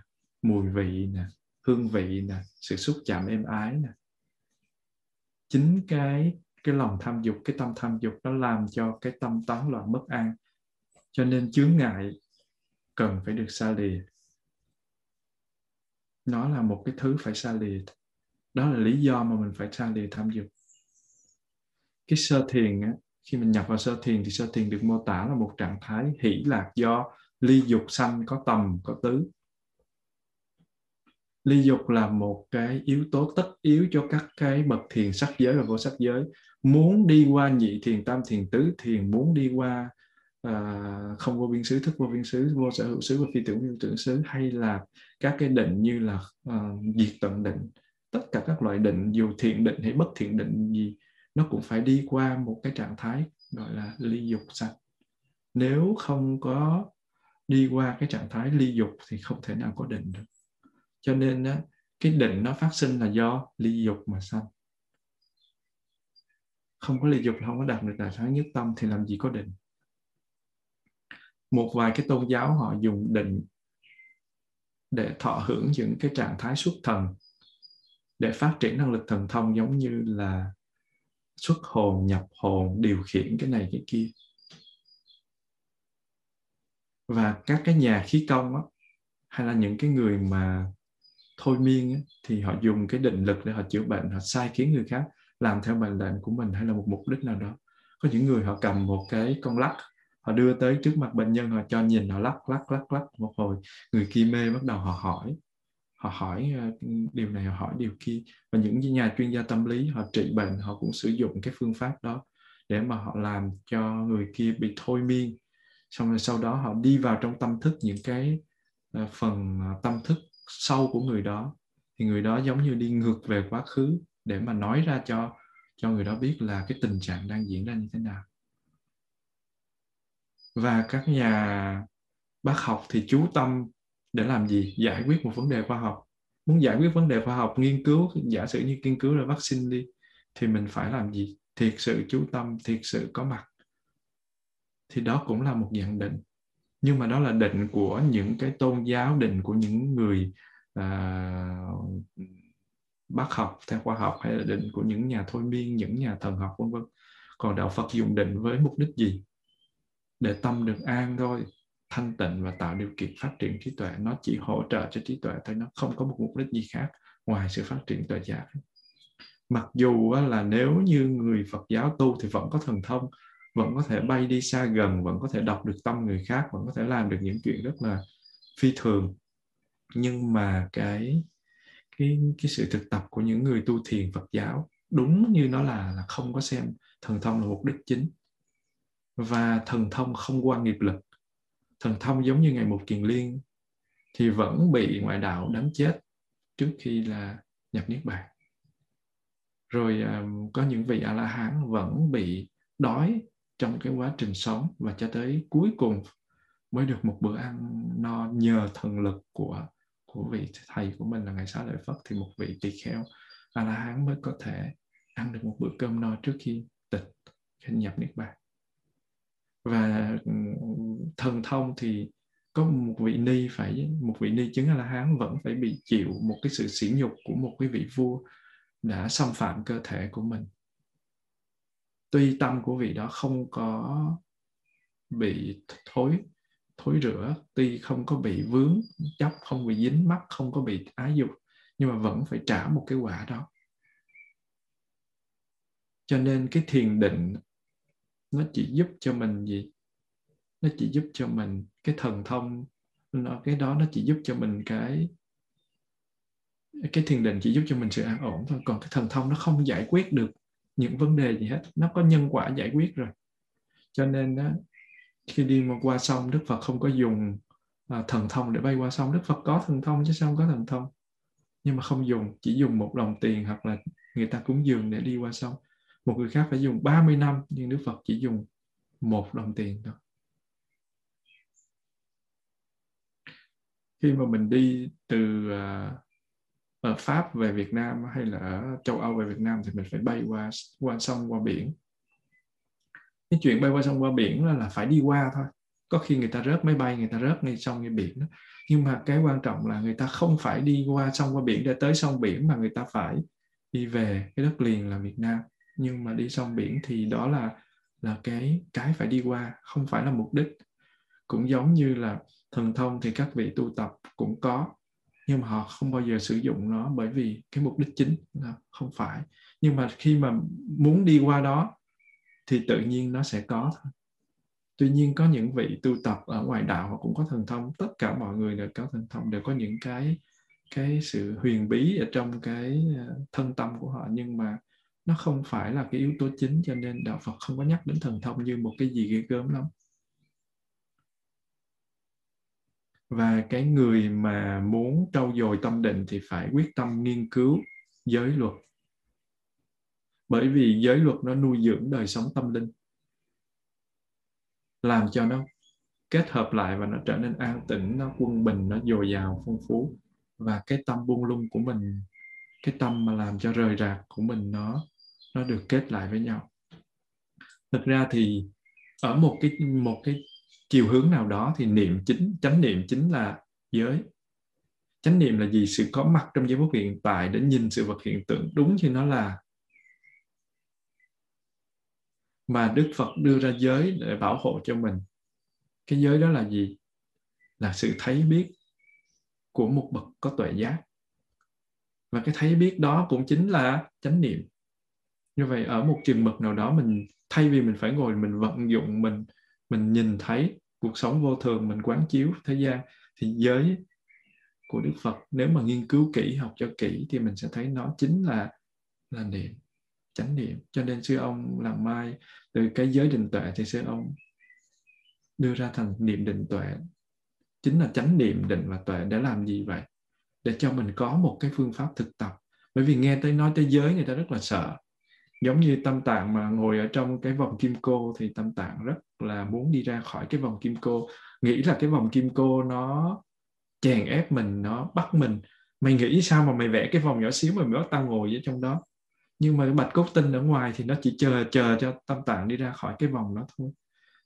mùi vị nè hương vị nè sự xúc chạm êm ái nè. Chính cái cái lòng tham dục cái tâm tham dục nó làm cho cái tâm tán loạn bất an. Cho nên chướng ngại cần phải được xa lìa. Nó là một cái thứ phải xa lìa. Đó là lý do mà mình phải xa lìa tham dục. Cái sơ thiền á, khi mình nhập vào sơ thiền thì sơ thiền được mô tả là một trạng thái hỷ lạc do ly dục sanh có tầm có tứ ly dục là một cái yếu tố tất yếu cho các cái bậc thiền sắc giới và vô sắc giới. Muốn đi qua nhị thiền tam thiền tứ thiền muốn đi qua uh, không vô biên xứ thức vô biên xứ vô sở hữu xứ và phi tưởng vô tưởng xứ hay là các cái định như là uh, diệt tận định. Tất cả các loại định dù thiện định hay bất thiện định gì nó cũng phải đi qua một cái trạng thái gọi là ly dục sạch. Nếu không có đi qua cái trạng thái ly dục thì không thể nào có định được cho nên á, cái định nó phát sinh là do ly dục mà sanh. Không có ly dục là không có đạt được đại thái nhất tâm thì làm gì có định? Một vài cái tôn giáo họ dùng định để thọ hưởng những cái trạng thái xuất thần để phát triển năng lực thần thông giống như là xuất hồn nhập hồn điều khiển cái này cái kia. Và các cái nhà khí công á, hay là những cái người mà thôi miên thì họ dùng cái định lực để họ chữa bệnh, họ sai khiến người khác làm theo mệnh lệnh của mình hay là một mục đích nào đó. Có những người họ cầm một cái con lắc, họ đưa tới trước mặt bệnh nhân, họ cho nhìn, họ lắc lắc lắc lắc một hồi. Người kia mê bắt đầu họ hỏi họ hỏi ờ, điều này, họ hỏi điều kia. Và những nhà chuyên gia tâm lý họ trị bệnh, họ cũng sử dụng cái phương pháp đó để mà họ làm cho người kia bị thôi miên. Xong rồi sau đó họ đi vào trong tâm thức những cái ờ, phần ờ, tâm thức sâu của người đó, thì người đó giống như đi ngược về quá khứ để mà nói ra cho cho người đó biết là cái tình trạng đang diễn ra như thế nào. Và các nhà bác học thì chú tâm để làm gì? Giải quyết một vấn đề khoa học. Muốn giải quyết vấn đề khoa học, nghiên cứu, giả sử như nghiên cứu là vaccine đi, thì mình phải làm gì? Thiệt sự chú tâm, thiệt sự có mặt. Thì đó cũng là một dạng định nhưng mà đó là định của những cái tôn giáo định của những người à, bác học theo khoa học hay là định của những nhà thôi miên những nhà thần học vân vân. Còn đạo Phật dùng định với mục đích gì? Để tâm được an thôi thanh tịnh và tạo điều kiện phát triển trí tuệ. Nó chỉ hỗ trợ cho trí tuệ thôi nó không có một mục đích gì khác ngoài sự phát triển tuệ giác mặc dù là nếu như người Phật giáo tu thì vẫn có thần thông vẫn có thể bay đi xa gần vẫn có thể đọc được tâm người khác vẫn có thể làm được những chuyện rất là phi thường. Nhưng mà cái cái cái sự thực tập của những người tu thiền Phật giáo đúng như nó là là không có xem thần thông là mục đích chính. Và thần thông không qua nghiệp lực. Thần thông giống như ngày một kiền liên thì vẫn bị ngoại đạo đánh chết trước khi là nhập niết bàn. Rồi um, có những vị a la hán vẫn bị đói trong cái quá trình sống và cho tới cuối cùng mới được một bữa ăn no nhờ thần lực của của vị thầy của mình là ngài xá lợi phất, thì một vị tỳ kheo a la hán mới có thể ăn được một bữa cơm no trước khi tịch, khi nhập niết bàn. Và thần thông thì có một vị ni phải, một vị ni chứng a la hán vẫn phải bị chịu một cái sự sỉ nhục của một cái vị vua đã xâm phạm cơ thể của mình tuy tâm của vị đó không có bị thối thối rửa, tuy không có bị vướng chấp không bị dính mắc không có bị ái dục, nhưng mà vẫn phải trả một cái quả đó. Cho nên cái thiền định nó chỉ giúp cho mình gì? Nó chỉ giúp cho mình cái thần thông, nó, cái đó nó chỉ giúp cho mình cái cái thiền định chỉ giúp cho mình sự an ổn thôi. Còn cái thần thông nó không giải quyết được những vấn đề gì hết nó có nhân quả giải quyết rồi. Cho nên đó, khi đi mà qua sông đức phật không có dùng à, thần thông để bay qua sông. Đức phật có thần thông chứ sao không có thần thông? Nhưng mà không dùng chỉ dùng một đồng tiền hoặc là người ta cúng dường để đi qua sông. Một người khác phải dùng 30 năm nhưng đức phật chỉ dùng một đồng tiền thôi. Khi mà mình đi từ uh, ở Pháp về Việt Nam hay là ở châu Âu về Việt Nam thì mình phải bay qua qua sông qua biển. Cái chuyện bay qua sông qua biển là, là phải đi qua thôi. Có khi người ta rớt máy bay người ta rớt ngay sông ngay biển đó. nhưng mà cái quan trọng là người ta không phải đi qua sông qua biển để tới sông biển mà người ta phải đi về cái đất liền là Việt Nam. Nhưng mà đi sông biển thì đó là là cái cái phải đi qua không phải là mục đích. Cũng giống như là thần thông thì các vị tu tập cũng có nhưng mà họ không bao giờ sử dụng nó bởi vì cái mục đích chính là không phải. Nhưng mà khi mà muốn đi qua đó, thì tự nhiên nó sẽ có thôi. Tuy nhiên có những vị tu tập ở ngoài đạo, họ cũng có thần thông. Tất cả mọi người đều có thần thông, đều có những cái cái sự huyền bí ở trong cái ờ, thân tâm của họ. Nhưng mà nó không phải là cái yếu tố chính cho nên đạo Phật không có nhắc đến thần thông như một cái gì ghê gớm lắm. Và cái người mà muốn trau dồi tâm định thì phải quyết tâm nghiên cứu giới luật. Bởi vì giới luật nó nuôi dưỡng đời sống tâm linh. Làm cho nó kết hợp lại và nó trở nên an tĩnh, nó quân bình, nó dồi dào, phong phú. Và cái tâm buông lung của mình, cái tâm mà làm cho rời rạc của mình nó nó được kết lại với nhau. Thực ra thì ở một cái một cái chiều hướng nào đó thì niệm chính, chánh niệm chính là giới. Chánh niệm là gì? Sự có mặt trong giây phút hiện tại để nhìn sự vật hiện tượng. Đúng như nó là mà đức phật đưa ra giới để bảo hộ cho mình. Cái giới đó là gì? Là sự thấy biết của một bậc có tuệ giác. Và cái thấy biết đó cũng chính là chánh niệm. Như vậy ở một trường mực nào đó mình thay vì mình phải ngồi mình vận dụng mình mình nhìn thấy cuộc sống vô thường, mình quán chiếu thế gian, thì giới của Đức Phật nếu mà nghiên cứu kỹ, học cho kỹ thì mình sẽ thấy nó chính là là niệm, chánh niệm. Cho nên sư ông làm mai từ cái giới định tuệ thì sư ông đưa ra thành niệm định tuệ. Chính là chánh niệm định và tuệ để làm gì vậy? Để cho mình có một cái phương pháp thực tập. Bởi vì nghe tới nói tới giới người ta rất là sợ giống như tâm tạng mà ngồi ở trong cái vòng kim cô thì tâm tạng rất là muốn đi ra khỏi cái vòng kim cô. Nghĩ là cái vòng kim cô nó chèn ép mình, nó bắt mình. Mày nghĩ sao mà mày vẽ cái vòng nhỏ xíu mà mày bắt tao ngồi ở trong đó? Nhưng mà cái bạch cốt tinh ở ngoài thì nó chỉ chờ chờ cho tâm tạng đi ra khỏi cái vòng đó thôi.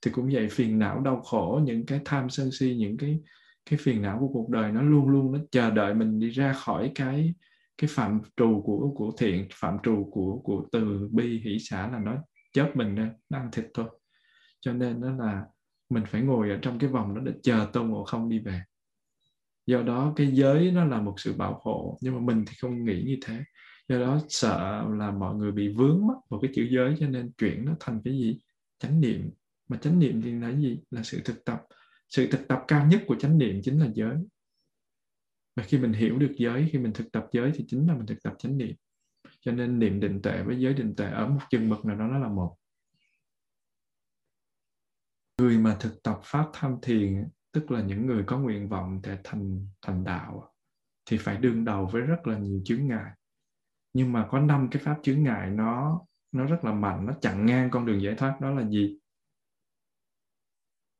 Thì cũng vậy, phiền não đau khổ, những cái tham sân si, những cái cái phiền não của cuộc đời nó luôn luôn nó chờ đợi mình đi ra khỏi cái cái phạm trù của của thiện, phạm trù của của từ bi, hỷ xã là nó chớp mình ra, nó ăn thịt thôi. Cho nên nó là mình phải ngồi ở trong cái vòng đó để chờ tôn ngộ không đi về. Do đó cái giới nó là một sự bảo hộ, nhưng mà mình thì không nghĩ như thế. Do đó sợ là mọi người bị vướng mắc vào cái chữ giới, cho nên chuyển nó thành cái gì? Chánh niệm. Mà chánh niệm thì là gì? Là sự thực tập. Sự thực tập cao nhất của chánh niệm chính là giới và khi mình hiểu được giới, khi mình thực tập giới thì chính là mình thực tập chánh niệm. Cho nên niệm định tuệ với giới định tuệ ở một chừng mực nào đó nó là một. Người mà thực tập pháp tham thiền, tức là những người có nguyện vọng để thành thành đạo, thì phải đương đầu với rất là nhiều chướng ngại. Nhưng mà có năm cái pháp chướng ngại nó nó rất là mạnh, nó chặn ngang con đường giải thoát, đó là gì?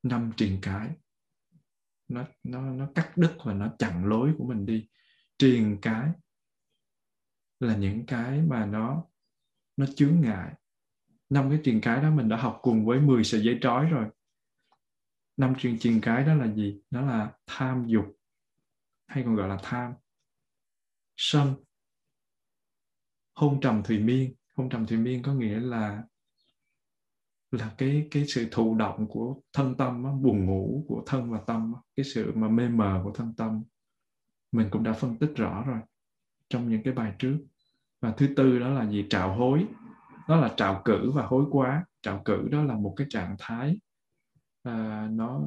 Năm triền cái nó nó nó cắt đứt và nó chặn lối của mình đi. Truyền cái là những cái mà nó nó chướng ngại. Năm cái truyền cái đó mình đã học cùng với 10 sợi dây trói rồi. Năm truyền truyền cái đó là gì? Đó là tham dục, hay còn gọi là tham. Sân. Hôn trầm thùy miên. Hôn trầm thùy miên có nghĩa là là cái cái sự thụ động của thân tâm buồn ngủ của thân và tâm cái sự mà mê mờ của thân tâm mình cũng đã phân tích rõ rồi trong những cái bài trước. Và thứ tư đó là gì? Trạo hối. Đó là trạo cử và hối quá. Trạo cử đó là một cái trạng thái à, nó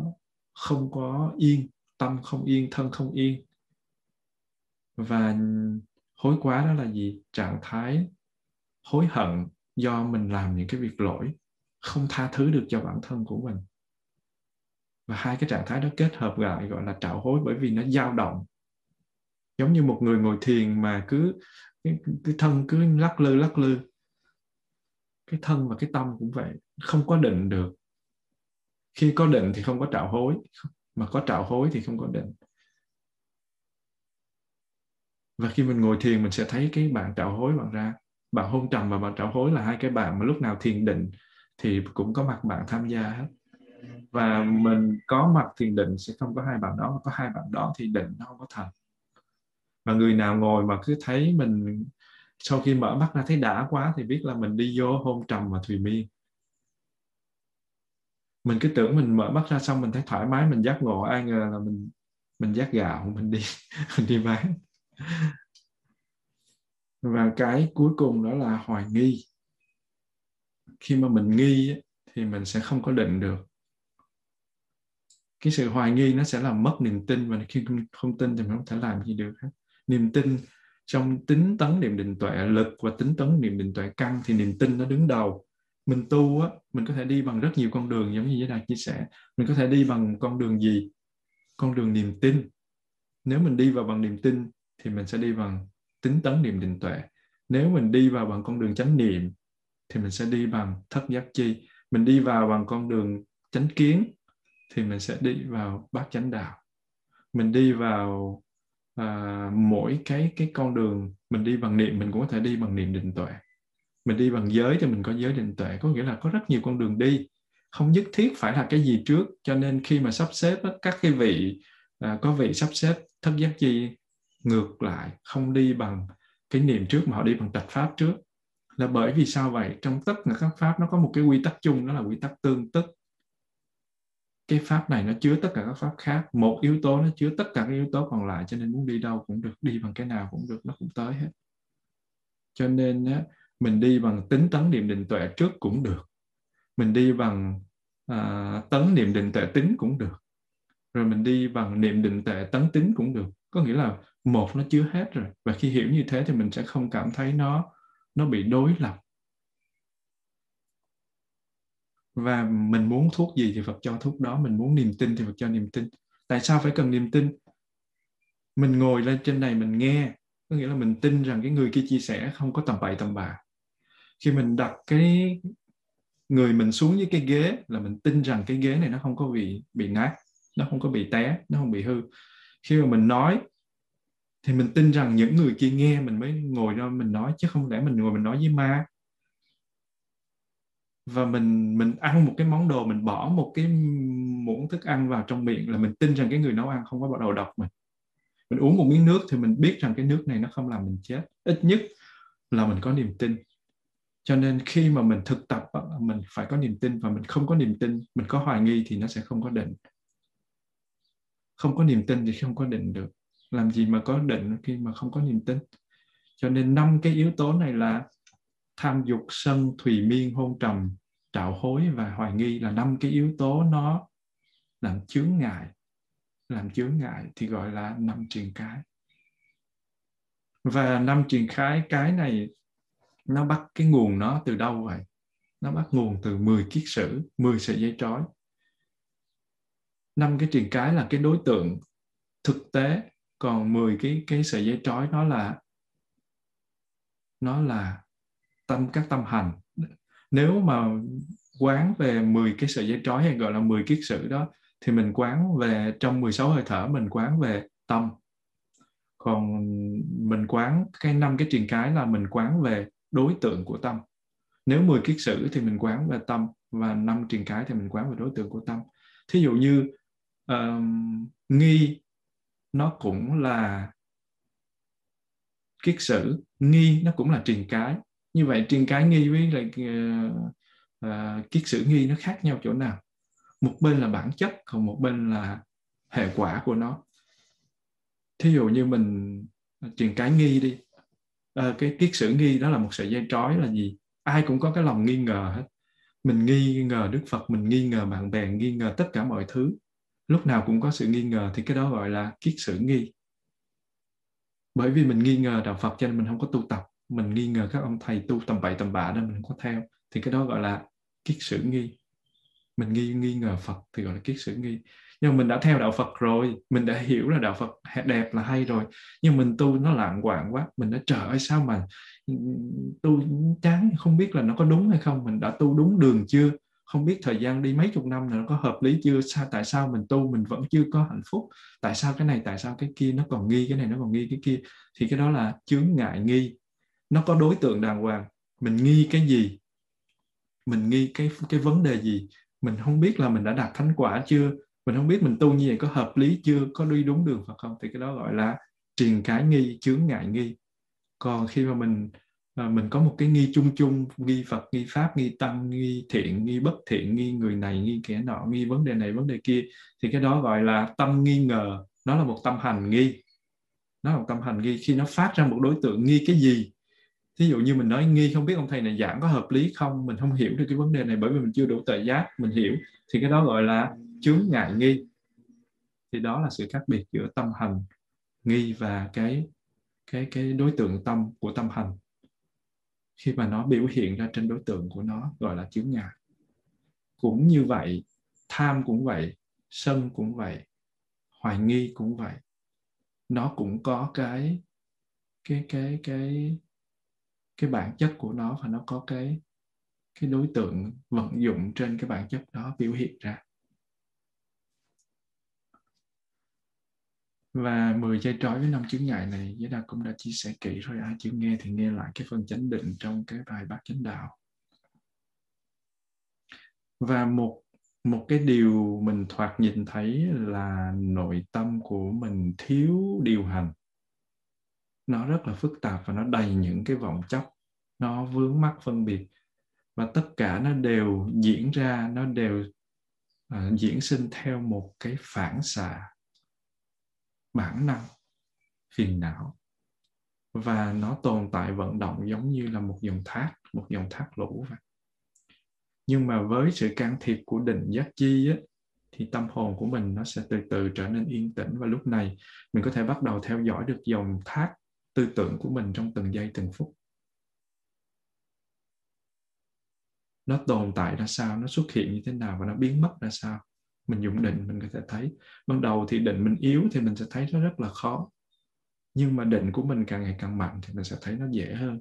không có yên tâm không yên thân không yên. Và hối quá đó là gì? Trạng thái hối hận do mình làm những cái việc lỗi không tha thứ được cho bản thân của mình. Và hai cái trạng thái đó kết hợp lại gọi là trạo hối bởi vì nó dao động. Giống như một người ngồi thiền mà cứ cái, thân cứ lắc lư lắc lư. Cái thân và cái tâm cũng vậy không có định được. Khi có định thì không có trạo hối mà có trạo hối thì không có định. Và khi mình ngồi thiền mình sẽ thấy cái bạn trạo hối bạn ra. Bạn hôn trầm và bạn trạo hối là hai cái bạn mà lúc nào thiền định thì cũng có mặt bạn tham gia hết. Và mình có mặt thiền định sẽ không có hai bạn đó có hai bạn đó thì định nó không có thành và người nào ngồi mà cứ thấy mình sau khi mở mắt ra thấy đã quá thì biết là mình đi vô hôn trầm và thùy miên mình cứ tưởng mình mở mắt ra xong mình thấy thoải mái, mình giác ngộ, ai ngờ là mình mình giác gạo, mình đi mình đi bán. Và cái cuối cùng đó là hoài nghi khi mà mình nghi thì mình sẽ không có định được. Cái sự hoài nghi nó sẽ làm mất niềm tin và khi không tin thì mình không thể làm gì được hết. Niềm tin trong tính tấn niệm định tuệ, lực và tính tấn niệm định tuệ căn thì niềm tin nó đứng đầu. Mình tu á, mình có thể đi bằng rất nhiều con đường giống như giới đạt chia sẻ. Mình có thể đi bằng con đường gì? Con đường niềm tin. Nếu mình đi vào bằng niềm tin thì mình sẽ đi bằng tính tấn niệm định tuệ. Nếu mình đi vào bằng con đường chánh niệm thì mình sẽ đi bằng thất giác chi. Mình đi vào bằng con đường chánh kiến thì mình sẽ đi vào bát chánh đạo. Mình đi vào à, mỗi cái cái con đường mình đi bằng niệm mình cũng có thể đi bằng niệm định tuệ. Mình đi bằng giới thì mình có giới định tuệ có nghĩa là có rất nhiều con đường đi. Không nhất thiết phải là cái gì trước cho nên khi mà sắp xếp các cái vị à, có vị sắp xếp thất giác chi ngược lại không đi bằng cái niệm trước mà họ đi bằng trạch pháp trước là bởi vì sao vậy? Trong tất cả các pháp nó có một cái quy tắc chung đó là quy tắc tương tức. Cái pháp này nó chứa tất cả các pháp khác. Một yếu tố nó chứa tất cả các yếu tố còn lại cho nên muốn đi đâu cũng được đi bằng cái nào cũng được nó cũng tới hết. Cho nên á, mình đi bằng tính tấn niệm định tuệ trước cũng được. Mình đi bằng à, tấn niệm định tuệ tính cũng được. Rồi mình đi bằng niệm định tuệ tấn tính cũng được. Có nghĩa là một nó chứa hết rồi. Và khi hiểu như thế thì mình sẽ không cảm thấy nó nó bị đối lập và mình muốn thuốc gì thì Phật cho thuốc đó, mình muốn niềm tin thì Phật cho niềm tin. Tại sao phải cần niềm tin? Mình ngồi lên trên này mình nghe, có nghĩa là mình tin rằng cái người kia chia sẻ không có tầm bậy tầm bạ. Khi mình đặt cái người mình xuống với cái ghế là mình tin rằng cái ghế này nó không có bị bị nát, nó không có bị té, nó không bị hư. Khi mà mình nói thì mình tin rằng những người kia nghe mình mới ngồi đó mình nói, chứ không lẽ mình ngồi mình nói với ma? Và mình mình ăn một cái món đồ, mình bỏ một cái muỗng thức ăn vào trong miệng là mình tin rằng cái người nấu ăn không có bắt đầu độc mình. Mình uống một miếng nước thì mình biết rằng cái nước này nó không làm mình chết. Ít nhất là mình có niềm tin. Cho nên khi mà mình thực tập mình phải có niềm tin. Và mình không có niềm tin, mình có hoài nghi thì nó sẽ không có định. Không có niềm tin thì không có định được làm gì mà có định khi mà không có niềm tin. Cho nên năm cái yếu tố này là tham dục, sân, thùy miên, hôn trầm, trạo hối và hoài nghi là năm cái yếu tố nó làm chướng ngại, làm chướng ngại thì gọi là năm truyền cái. Và năm truyền khái, cái này nó bắt cái nguồn nó từ đâu vậy? Nó bắt nguồn từ 10 kiết sử 10 sợi dây trói. Năm cái truyền cái là cái đối tượng thực tế còn 10 cái cái sợi dây trói nó là nó là tâm các tâm hành. Nếu mà quán về 10 cái sợi dây trói hay gọi là 10 kiết sử đó thì mình quán về trong 16 hơi thở mình quán về tâm. Còn mình quán cái năm cái truyền cái là mình quán về đối tượng của tâm. Nếu 10 kiết sử thì mình quán về tâm và năm truyền cái thì mình quán về đối tượng của tâm. Thí dụ như uh, nghi nó cũng là kiết sử nghi nó cũng là truyền cái. Như vậy truyền cái nghi với lại uh, uh, kiết sử nghi nó khác nhau chỗ nào? Một bên là bản chất còn một bên là hệ quả của nó. Thí dụ như mình truyền cái nghi đi. À, cái kiết sử nghi đó là một sợi dây trói là gì? Ai cũng có cái lòng nghi ngờ hết. Mình nghi ngờ đức phật mình nghi ngờ bạn bè nghi ngờ tất cả mọi thứ lúc nào cũng có sự nghi ngờ thì cái đó gọi là kiết sử nghi. Bởi vì mình nghi ngờ đạo phật cho nên mình không có tu tập. Mình nghi ngờ các ông thầy tu tầm bậy tầm bạ đó mình không có theo. Thì cái đó gọi là kiết sử nghi. Mình nghi nghi ngờ phật thì gọi là kiết sử nghi. Nhưng mà mình đã theo đạo Phật rồi. Mình đã hiểu là đạo Phật đẹp là hay rồi. Nhưng mình tu nó lạng quạng quá. Mình đã trời ơi, sao mà tu chán? Không biết là nó có đúng hay không? Mình đã tu đúng đường chưa? Không biết thời gian đi mấy chục năm là nó có hợp lý chưa? Sao, tại sao mình tu mình vẫn chưa có hạnh phúc? Tại sao cái này, tại sao cái kia? Nó còn nghi, cái này nó còn nghi, cái kia. Thì cái đó là chướng ngại nghi. Nó có đối tượng đàng hoàng. Mình nghi cái gì? Mình nghi cái cái vấn đề gì? Mình không biết là mình đã đạt thánh quả chưa? Mình không biết mình tu như vậy có hợp lý chưa? Có đi đúng đường Phật không? Thì cái đó gọi là triền cái nghi, chướng ngại nghi. Còn khi mà mình à, mình có một cái nghi chung chung nghi Phật nghi Pháp nghi Tăng nghi thiện nghi bất thiện nghi người này nghi kẻ nọ nghi vấn đề này vấn đề kia. Thì cái đó gọi là tâm nghi ngờ. Nó là một tâm hành nghi. Nó là một tâm hành nghi khi nó phát ra một đối tượng nghi cái gì. Thí dụ như mình nói nghi không biết ông thầy này giảng có hợp lý không? Mình không hiểu được cái vấn đề này bởi vì mình chưa đủ tự giác mình hiểu. Thì cái đó gọi là chướng ngại nghi. Thì đó là sự khác biệt giữa tâm hành nghi và cái cái cái đối tượng tâm của tâm hành khi mà nó biểu hiện ra trên đối tượng của nó, gọi là chướng ngại. Cũng như vậy, tham cũng vậy, sân cũng vậy, hoài nghi cũng vậy. Nó cũng có cái cái cái cái cái bản chất của nó và nó có cái cái đối tượng vận dụng trên cái bản chất đó biểu hiện ra. Và 10 dây trói với năm chứng ngại này Giới Đạt cũng đã chia sẻ kỹ rồi ai chưa nghe thì nghe lại cái phần chánh định trong cái bài bát chánh đạo. Và một một cái điều mình thoạt nhìn thấy là nội tâm của mình thiếu điều hành. Nó rất là phức tạp và nó đầy những cái vọng chấp nó vướng mắc phân biệt. Và tất cả nó đều diễn ra nó đều uh, diễn sinh theo một cái phản xạ bản năng phiền não. Và nó tồn tại vận động giống như là một dòng thác một dòng thác lũ vậy. Nhưng mà với sự can thiệp của định giác chi á, thì tâm hồn của mình nó sẽ từ từ trở nên yên tĩnh. Và lúc này mình có thể bắt đầu theo dõi được dòng thác tư tưởng của mình trong từng giây từng phút. Nó tồn tại ra sao nó xuất hiện như thế nào và nó biến mất ra sao? Mình dùng định mình có thể thấy. Ban đầu thì định mình yếu thì mình sẽ thấy nó rất là khó. Nhưng mà định của mình càng ngày càng mạnh thì mình sẽ thấy nó dễ hơn.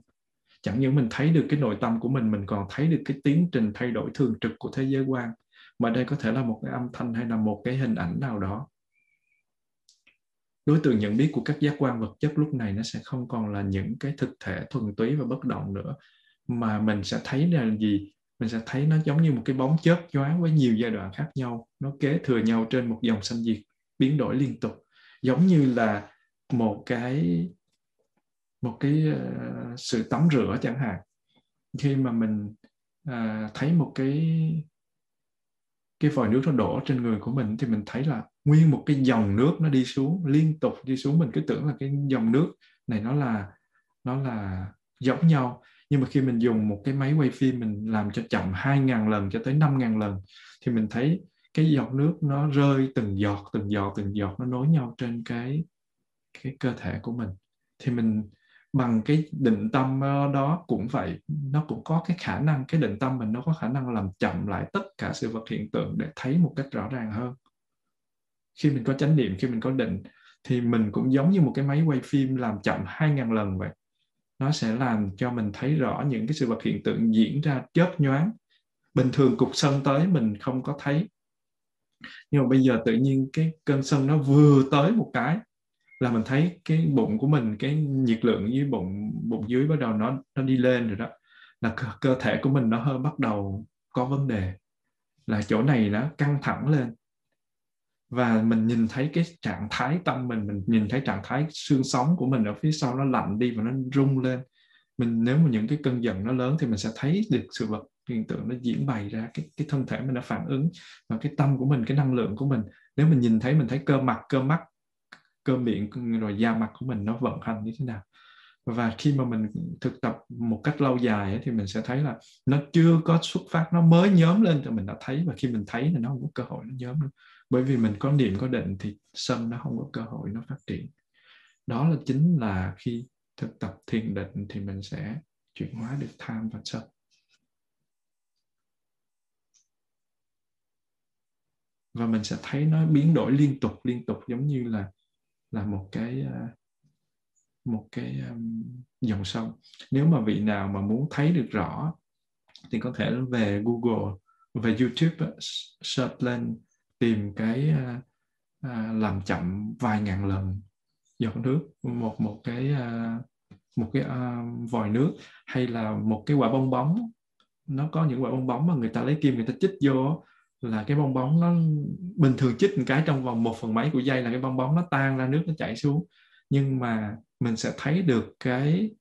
Chẳng những mình thấy được cái nội tâm của mình mình còn thấy được cái tiến trình thay đổi thường trực của thế giới quan. Mà đây có thể là một cái âm thanh hay là một cái hình ảnh nào đó. Đối tượng nhận biết của các giác quan vật chất lúc này nó sẽ không còn là những cái thực thể thuần túy và bất động nữa. Mà mình sẽ thấy là gì? Mình sẽ thấy nó giống như một cái bóng chớp nhoáng với nhiều giai đoạn khác nhau. Nó kế thừa nhau trên một dòng sanh diệt biến đổi liên tục. Giống như là một cái một cái uh, sự tắm rửa chẳng hạn. Khi mà mình uh, thấy một cái cái vòi nước nó đổ trên người của mình thì mình thấy là nguyên một cái dòng nước nó đi xuống liên tục đi xuống. Mình cứ tưởng là cái dòng nước này nó là nó là giống nhau nhưng mà khi mình dùng một cái máy quay phim, mình làm cho chậm 2.000 lần cho tới 5.000 lần, thì mình thấy cái giọt nước nó rơi từng giọt từng giọt từng giọt nó nối nhau trên cái cái cơ thể của mình. Thì mình bằng cái định tâm ờ, đó cũng vậy. Nó cũng có cái khả năng, cái định tâm mình nó có khả năng làm chậm lại tất cả sự vật hiện tượng để thấy một cách rõ ràng hơn. Khi mình có chánh niệm, khi mình có định, thì mình cũng giống như một cái máy quay phim làm chậm 2.000 lần vậy nó sẽ làm cho mình thấy rõ những cái sự vật hiện tượng diễn ra chớp nhoáng. Bình thường cục sân tới mình không có thấy. Nhưng mà bây giờ tự nhiên cái cơn sân nó vừa tới một cái là mình thấy cái bụng của mình cái nhiệt lượng dưới bụng bụng dưới bắt đầu nó nó đi lên rồi đó. Là cơ, cơ thể của mình nó hơi bắt đầu có vấn đề. Là chỗ này nó căng thẳng lên và mình nhìn thấy cái trạng thái tâm mình mình nhìn thấy trạng thái xương sống của mình ở phía sau nó lạnh đi và nó rung lên. Mình nếu mà những cái cơn giận nó lớn thì mình sẽ thấy được sự vật hiện tượng nó diễn bày ra cái cái thân thể mình nó phản ứng và cái tâm của mình cái năng lượng của mình. Nếu mình nhìn thấy mình thấy cơ mặt cơ mắt cơ miệng rồi da mặt của mình nó vận hành như thế nào. Và khi mà mình thực tập một cách lâu dài ấy, thì mình sẽ thấy là nó chưa có xuất phát nó mới nhóm lên cho mình đã thấy. Và khi mình thấy thì nó không có cơ hội nó nhóm nữa bởi vì mình có niệm có định thì sân nó không có cơ hội nó phát triển. Đó là chính là khi thực tập thiền định thì mình sẽ chuyển hóa được tham và sân. Và mình sẽ thấy nó biến đổi liên tục liên tục giống như là là một cái à, một cái um, dòng sông. Nếu mà vị nào mà muốn thấy được rõ thì có thể về Google về YouTube search lên tìm cái uh, uh, làm chậm vài ngàn lần giọt nước một một cái uh, một cái uh, vòi nước hay là một cái quả bong bóng. Nó có những quả bong bóng mà người ta lấy kim người ta chích vô là cái bong bóng nó bình thường chích một cái trong vòng một phần mấy của giây là cái bong bóng nó tan ra nước nó chảy xuống. Nhưng mà mình sẽ thấy được cái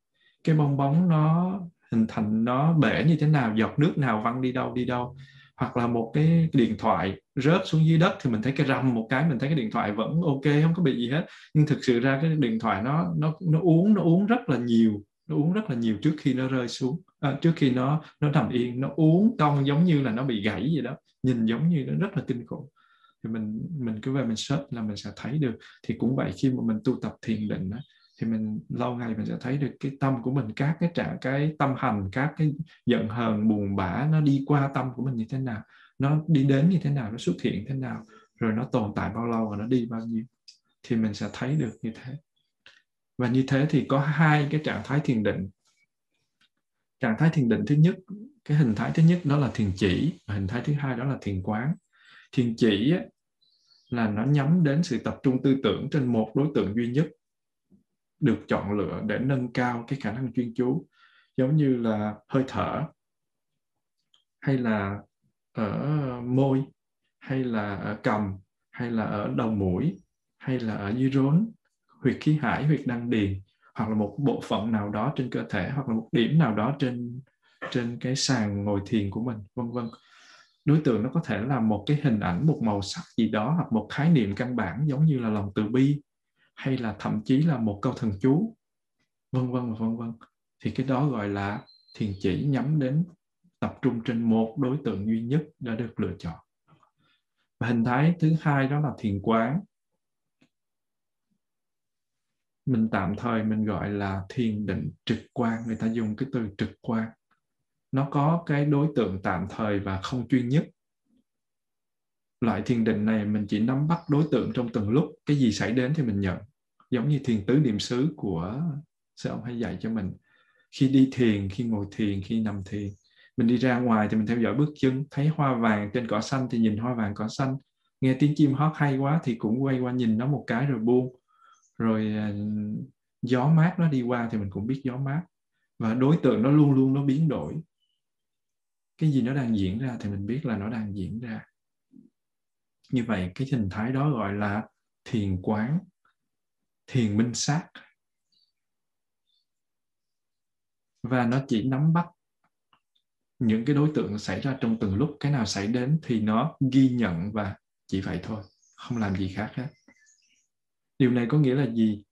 cái bong bóng nó hình thành nó bể như thế nào giọt nước nào văng đi đâu đi đâu hoặc là một cái điện thoại rớt xuống dưới đất thì mình thấy cái rầm một cái mình thấy cái điện thoại vẫn ok không có bị gì hết. Nhưng thực sự ra cái điện thoại nó nó nó uống nó uống rất là nhiều nó uống rất là nhiều trước khi nó rơi xuống à, trước khi nó nó nằm yên. Nó uống cong giống như là nó bị gãy vậy đó nhìn giống như nó rất là kinh khủng. Thì mình mình cứ về mình search là mình sẽ thấy được. Thì cũng vậy khi mà mình tu tập thiền định đó, thì mình lâu ngày mình sẽ thấy được cái tâm của mình, các cái trạng, cái tâm hành, các cái giận hờn, buồn bã, nó đi qua tâm của mình như thế nào, nó đi đến như thế nào, nó xuất hiện thế nào, rồi nó tồn tại bao lâu và nó đi bao nhiêu, thì mình sẽ thấy được như thế. Và như thế thì có hai cái trạng thái thiền định. Trạng thái thiền định thứ nhất, cái hình thái thứ nhất đó là thiền chỉ, và hình thái thứ hai đó là thiền quán. Thiền chỉ là nó nhắm đến sự tập trung tư tưởng trên một đối tượng duy nhất được chọn lựa để nâng cao cái khả năng chuyên chú, giống như là hơi thở, hay là ở môi, hay là ở cầm, hay là ở đầu mũi, hay là ở dưới rốn, huyệt khí hải, huyệt đăng điền, hoặc là một bộ phận nào đó trên cơ thể, hoặc là một điểm nào đó trên trên cái sàn ngồi thiền của mình, vân vân. Đối tượng nó có thể là một cái hình ảnh, một màu sắc gì đó, hoặc một khái niệm căn bản, giống như là lòng từ bi hay là thậm chí là một câu thần chú, vân vân và vân vân. Thì cái đó gọi là thiền chỉ nhắm đến tập trung trên một đối tượng duy nhất đã được lựa chọn. Và hình thái thứ hai đó là thiền quán. Mình tạm thời mình gọi là thiền định trực quan. Người ta dùng cái từ trực quan. Nó có cái đối tượng tạm thời và không chuyên nhất. Loại thiền định này mình chỉ nắm bắt đối tượng trong từng lúc. Cái gì xảy đến thì mình nhận giống như thiền tứ niệm xứ của sư ông hay dạy cho mình. Khi đi thiền, khi ngồi thiền, khi nằm thiền. Mình đi ra ngoài thì mình theo dõi bước chân, thấy hoa vàng trên cỏ xanh thì nhìn hoa vàng cỏ xanh. Nghe tiếng chim hót hay quá thì cũng quay qua nhìn nó một cái rồi buông. Rồi à, gió mát nó đi qua thì mình cũng biết gió mát. Và đối tượng nó luôn luôn nó biến đổi. Cái gì nó đang diễn ra thì mình biết là nó đang diễn ra. Như vậy, cái hình thái đó gọi là thiền quán thiền minh sát. Và nó chỉ nắm bắt những cái đối tượng xảy ra trong từng lúc. Cái nào xảy đến thì nó ghi nhận và chỉ vậy thôi, không làm gì khác hết. Điều này có nghĩa là gì?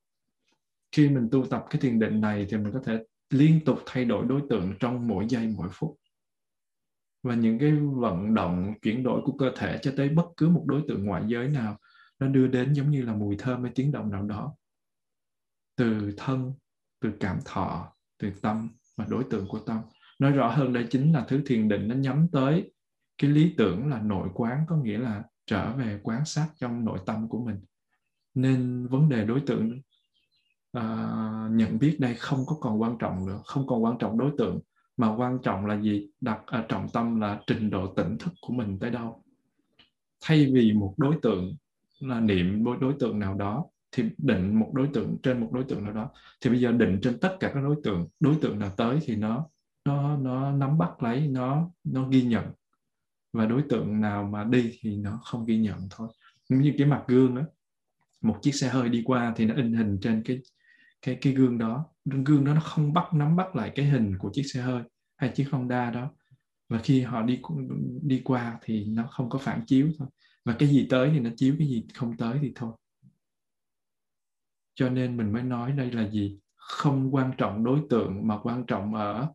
Khi mình tu tập cái thiền định này thì mình có thể liên tục thay đổi đối tượng trong mỗi giây, mỗi phút. Và những cái vận động, chuyển đổi của cơ thể cho tới bất cứ một đối tượng ngoại giới nào, nó đưa đến giống như là mùi thơm hay tiếng động nào đó từ thân từ cảm thọ từ tâm và đối tượng của tâm. Nói rõ hơn đây chính là thứ thiền định nó nhắm tới cái lý tưởng là nội quán có nghĩa là trở về quán sát trong nội tâm của mình. Nên vấn đề đối tượng uh, nhận biết đây không có còn quan trọng nữa không còn quan trọng đối tượng mà quan trọng là gì? Đặt ở trọng tâm là trình độ tỉnh thức của mình tới đâu. Thay vì một đối tượng là niệm đối đối tượng nào đó thì định một đối tượng trên một đối tượng nào đó. Thì bây giờ định trên tất cả các đối tượng đối tượng nào tới thì nó nó nó nắm bắt lấy, nó nó ghi nhận. Và đối tượng nào mà đi thì nó không ghi nhận thôi. Như cái mặt gương đó một chiếc xe hơi đi qua thì nó in hình trên cái cái cái gương đó. Gương đó nó không bắt, nắm bắt lại cái hình của chiếc xe hơi hay chiếc Honda đó. Và khi họ đi đi qua thì nó không có phản chiếu thôi. Và cái gì tới thì nó chiếu, cái gì không tới thì thôi cho nên mình mới nói đây là gì? Không quan trọng đối tượng mà quan trọng ở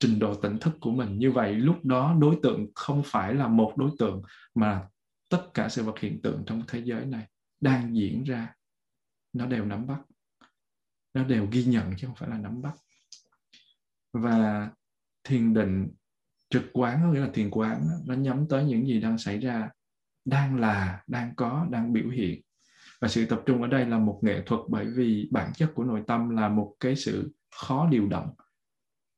trình độ tỉnh thức của mình. Như vậy, lúc đó đối tượng không phải là một đối tượng mà tất cả sự vật hiện tượng trong thế giới này đang diễn ra. Nó đều nắm bắt. Nó đều ghi nhận chứ không phải là nắm bắt. Và thiền định trực quán, có nghĩa là thiền quán, nó nhắm tới những gì đang xảy ra, đang là, đang có, đang biểu hiện và sự tập trung ở đây là một nghệ thuật bởi vì bản chất của nội tâm là một cái sự khó điều động.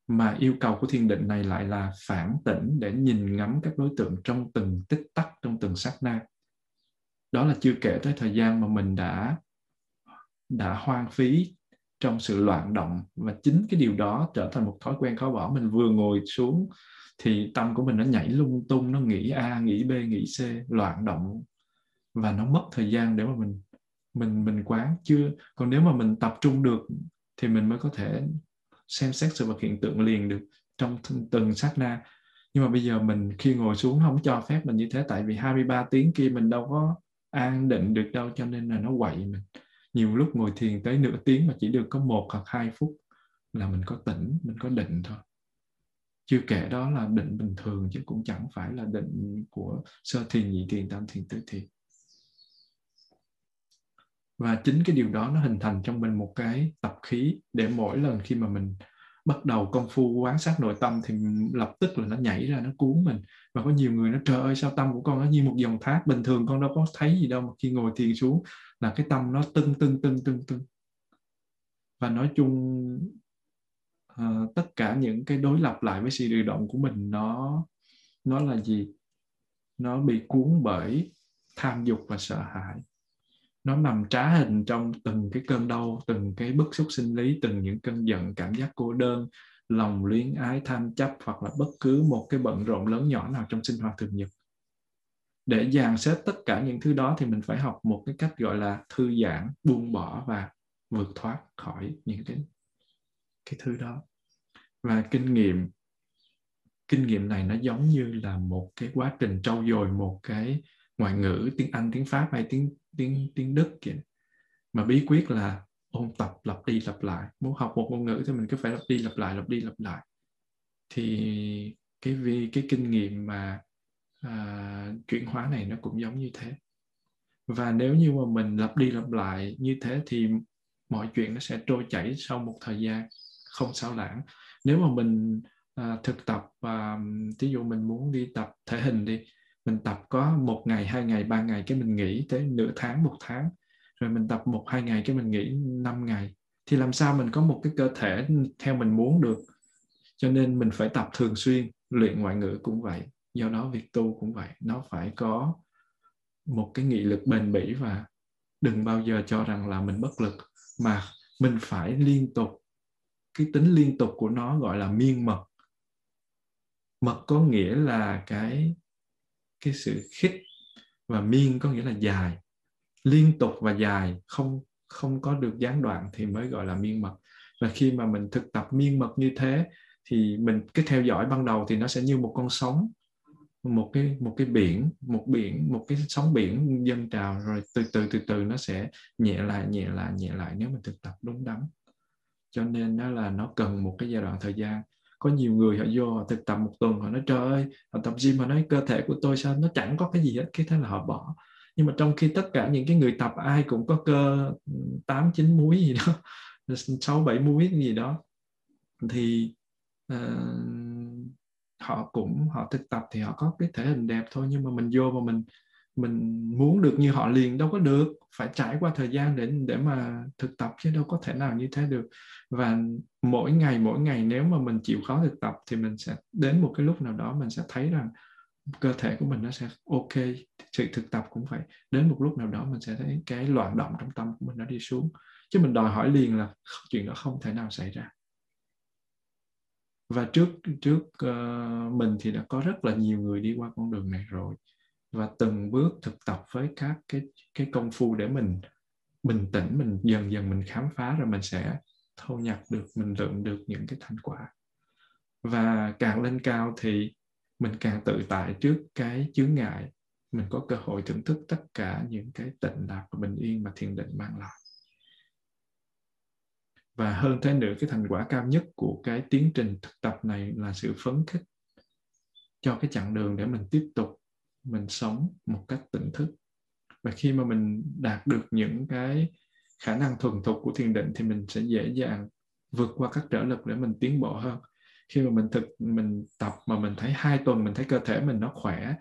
Mà yêu cầu của thiền định này lại là phản tỉnh để nhìn ngắm các đối tượng trong từng tích tắc, trong từng sát na. Đó là chưa kể tới thời gian mà mình đã đã hoang phí trong sự loạn động. Và chính cái điều đó trở thành một thói quen khó bỏ. Mình vừa ngồi xuống thì tâm của mình nó nhảy lung tung, nó nghĩ a, nghĩ b, nghĩ c, loạn động. Và nó mất thời gian để mà mình mình mình quán chưa còn nếu mà mình tập trung được thì mình mới có thể xem xét sự vật hiện tượng liền được trong từng sát na. Nhưng mà bây giờ mình khi ngồi xuống không cho phép mình như thế, tại vì 23 tiếng kia mình đâu có an định được đâu, cho nên là nó quậy mình. Nhiều lúc ngồi thiền tới nửa tiếng mà chỉ được có một hoặc hai phút là mình có tỉnh, mình có định thôi. Chưa kể đó là định bình thường chứ cũng chẳng phải là định của sơ thiền, nhị thiền, tam thiền, tứ thiền và chính cái điều đó nó hình thành trong mình một cái tập khí để mỗi lần khi mà mình bắt đầu công phu quán sát nội tâm thì lập tức là nó nhảy ra nó cuốn mình. Và có nhiều người nó trời ơi sao tâm của con nó như một dòng thác bình thường con đâu có thấy gì đâu mà khi ngồi thiền xuống là cái tâm nó tưng tưng tưng tưng tưng. Và nói chung uh, tất cả những cái đối lập lại với sự điều động của mình nó nó là gì? Nó bị cuốn bởi tham dục và sợ hãi nó nằm trá hình trong từng cái cơn đau, từng cái bức xúc sinh lý, từng những cơn giận, cảm giác cô đơn, lòng luyến ái, tham chấp hoặc là bất cứ một cái bận rộn lớn nhỏ nào trong sinh hoạt thường nhật. Để dàn xếp tất cả những thứ đó thì mình phải học một cái cách gọi là thư giãn, buông bỏ và vượt thoát khỏi những cái cái thứ đó. Và kinh nghiệm kinh nghiệm này nó giống như là một cái quá trình trau dồi một cái ngoại ngữ tiếng Anh, tiếng Pháp hay tiếng tiếng tiếng Đức kìa. Mà bí quyết là ôn tập lặp đi lặp lại. Muốn học một ngôn ngữ thì mình cứ phải lặp đi lặp lại lặp đi lặp lại. Thì cái vi cái kinh nghiệm mà à, chuyển hóa này nó cũng giống như thế. Và nếu như mà mình lặp đi lặp lại như thế thì mọi chuyện nó sẽ trôi chảy sau một thời gian không sao lãng. Nếu mà mình à, thực tập và ví dụ mình muốn đi tập thể hình đi mình tập có một ngày, hai ngày, ba ngày cái mình nghỉ tới nửa tháng, một tháng. Rồi mình tập một, hai ngày cái mình nghỉ năm ngày. Thì làm sao mình có một cái cơ thể theo mình muốn được? Cho nên mình phải tập thường xuyên, luyện ngoại ngữ cũng vậy. Do đó việc tu cũng vậy. Nó phải có một cái nghị lực bền bỉ và đừng bao giờ cho rằng là mình bất lực, mà mình phải liên tục. Cái tính liên tục của nó gọi là miên mật. Mật có nghĩa là cái cái sự khích và miên có nghĩa là dài. Liên tục và dài, không không có được gián đoạn thì mới gọi là miên mật. Và khi mà mình thực tập miên mật như thế, thì mình cái theo dõi ban đầu thì nó sẽ như một con sóng, một cái một cái biển, một biển, một cái sóng biển dâng trào, rồi từ từ từ từ nó sẽ nhẹ lại nhẹ lại nhẹ lại nếu mình thực tập đúng đắn. Cho nên đó là nó cần một cái giai đoạn thời gian có nhiều người họ vô họ thực tập một tuần họ nói trời ơi họ tập gym mà nói cơ thể của tôi sao nó chẳng có cái gì hết. Cái thế là họ bỏ. Nhưng mà trong khi tất cả những cái người tập ai cũng có cơ tám chín múi gì đó sáu bảy múi gì đó thì uh, họ cũng họ thực tập thì họ có cái thể hình đẹp thôi. Nhưng mà mình vô mà mình mình muốn được như họ liền đâu có được. Phải trải qua thời gian để để mà thực tập chứ đâu có thể nào như thế được. Và mỗi ngày mỗi ngày nếu mà mình chịu khó thực tập thì mình sẽ đến một cái lúc nào đó mình sẽ thấy rằng cơ thể của mình nó sẽ ok sự thực tập cũng phải đến một lúc nào đó mình sẽ thấy cái loạn động trong tâm của mình nó đi xuống. Chứ mình đòi hỏi liền là chuyện đó không thể nào xảy ra. Và trước trước uh, mình thì đã có rất là nhiều người đi qua con đường này rồi và từng bước thực tập với các cái cái công phu để mình bình tĩnh, mình dần dần mình khám phá rồi mình sẽ thu nhập được, mình lượng được những cái thành quả. Và càng lên cao thì mình càng tự tại trước cái chướng ngại. Mình có cơ hội thưởng thức tất cả những cái tịnh lạc và bình yên mà thiền định mang lại. Và hơn thế nữa, cái thành quả cao nhất của cái tiến trình thực tập này là sự phấn khích cho cái chặng đường để mình tiếp tục mình sống một cách tỉnh thức. Và khi mà mình đạt được những cái khả năng thuần thục của thiền định thì mình sẽ dễ dàng vượt qua các trở lực để mình tiến bộ hơn. Khi mà mình thực mình tập mà mình thấy hai tuần mình thấy cơ thể mình nó khỏe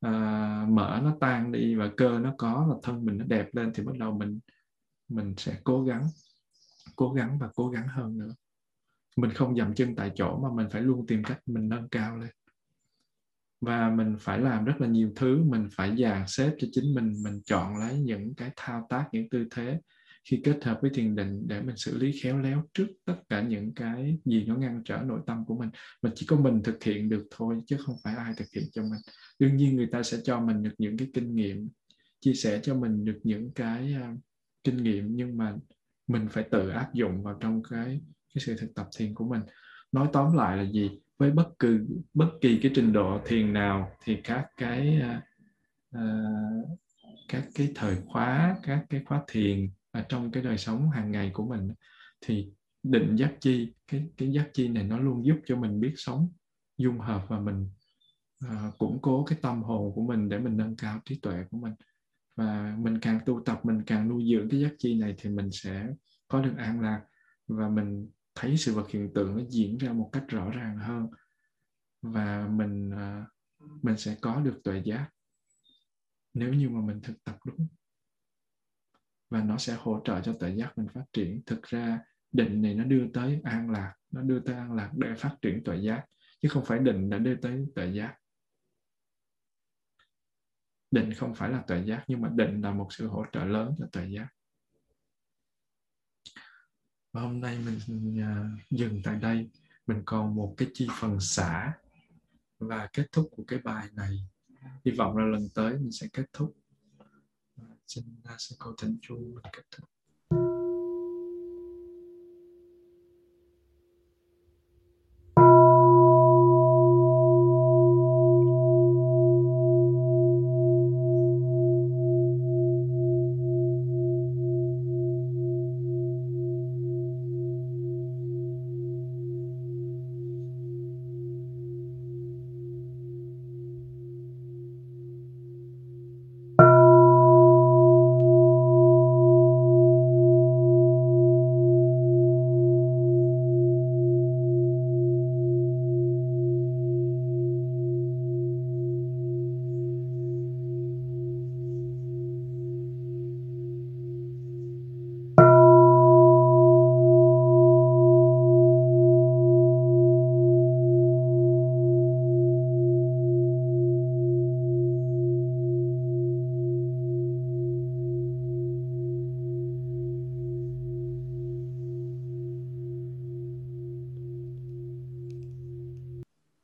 à, mỡ nó tan đi và cơ nó có và thân mình nó đẹp lên thì bắt đầu mình mình sẽ cố gắng cố gắng và cố gắng hơn nữa. Mình không dậm chân tại chỗ mà mình phải luôn tìm cách mình nâng cao lên và mình phải làm rất là nhiều thứ mình phải dàn xếp cho chính mình mình chọn lấy những cái thao tác những tư thế khi kết hợp với thiền định để mình xử lý khéo léo trước tất cả những cái gì nó ngăn trở nội tâm của mình. Mà chỉ có mình thực hiện được thôi chứ không phải ai thực hiện cho mình. Đương nhiên người ta sẽ cho mình được những cái kinh nghiệm chia sẻ cho mình được những cái uh, kinh nghiệm nhưng mà mình phải tự áp dụng vào trong cái cái sự thực tập thiền của mình. Nói tóm lại là gì? Với bất cứ bất kỳ cái trình độ thiền nào thì các cái uh, các cái thời khóa các cái khóa thiền ở trong cái đời sống hàng ngày của mình thì định giác chi cái cái giác chi này nó luôn giúp cho mình biết sống dung hợp và mình uh, củng cố cái tâm hồn của mình để mình nâng cao trí tuệ của mình. Và mình càng tu tập mình càng nuôi dưỡng cái giác chi này thì mình sẽ có được an lạc và mình thấy sự vật hiện tượng nó diễn ra một cách rõ ràng hơn và mình uh, mình sẽ có được tuệ giác nếu như mà mình thực tập đúng. Và nó sẽ hỗ trợ cho tuệ giác mình phát triển. Thực ra định này nó đưa tới an lạc nó đưa tới an lạc để phát triển tuệ giác chứ không phải định đã đưa tới tuệ giác. Định không phải là tuệ giác nhưng mà định là một sự hỗ trợ lớn cho tuệ giác và hôm nay mình uh, dừng tại đây. Mình còn một cái chi phần xả và kết thúc của cái bài này. Hy vọng là lần tới mình sẽ kết thúc. Xin uh, sư cô thỉnh chu kết thúc.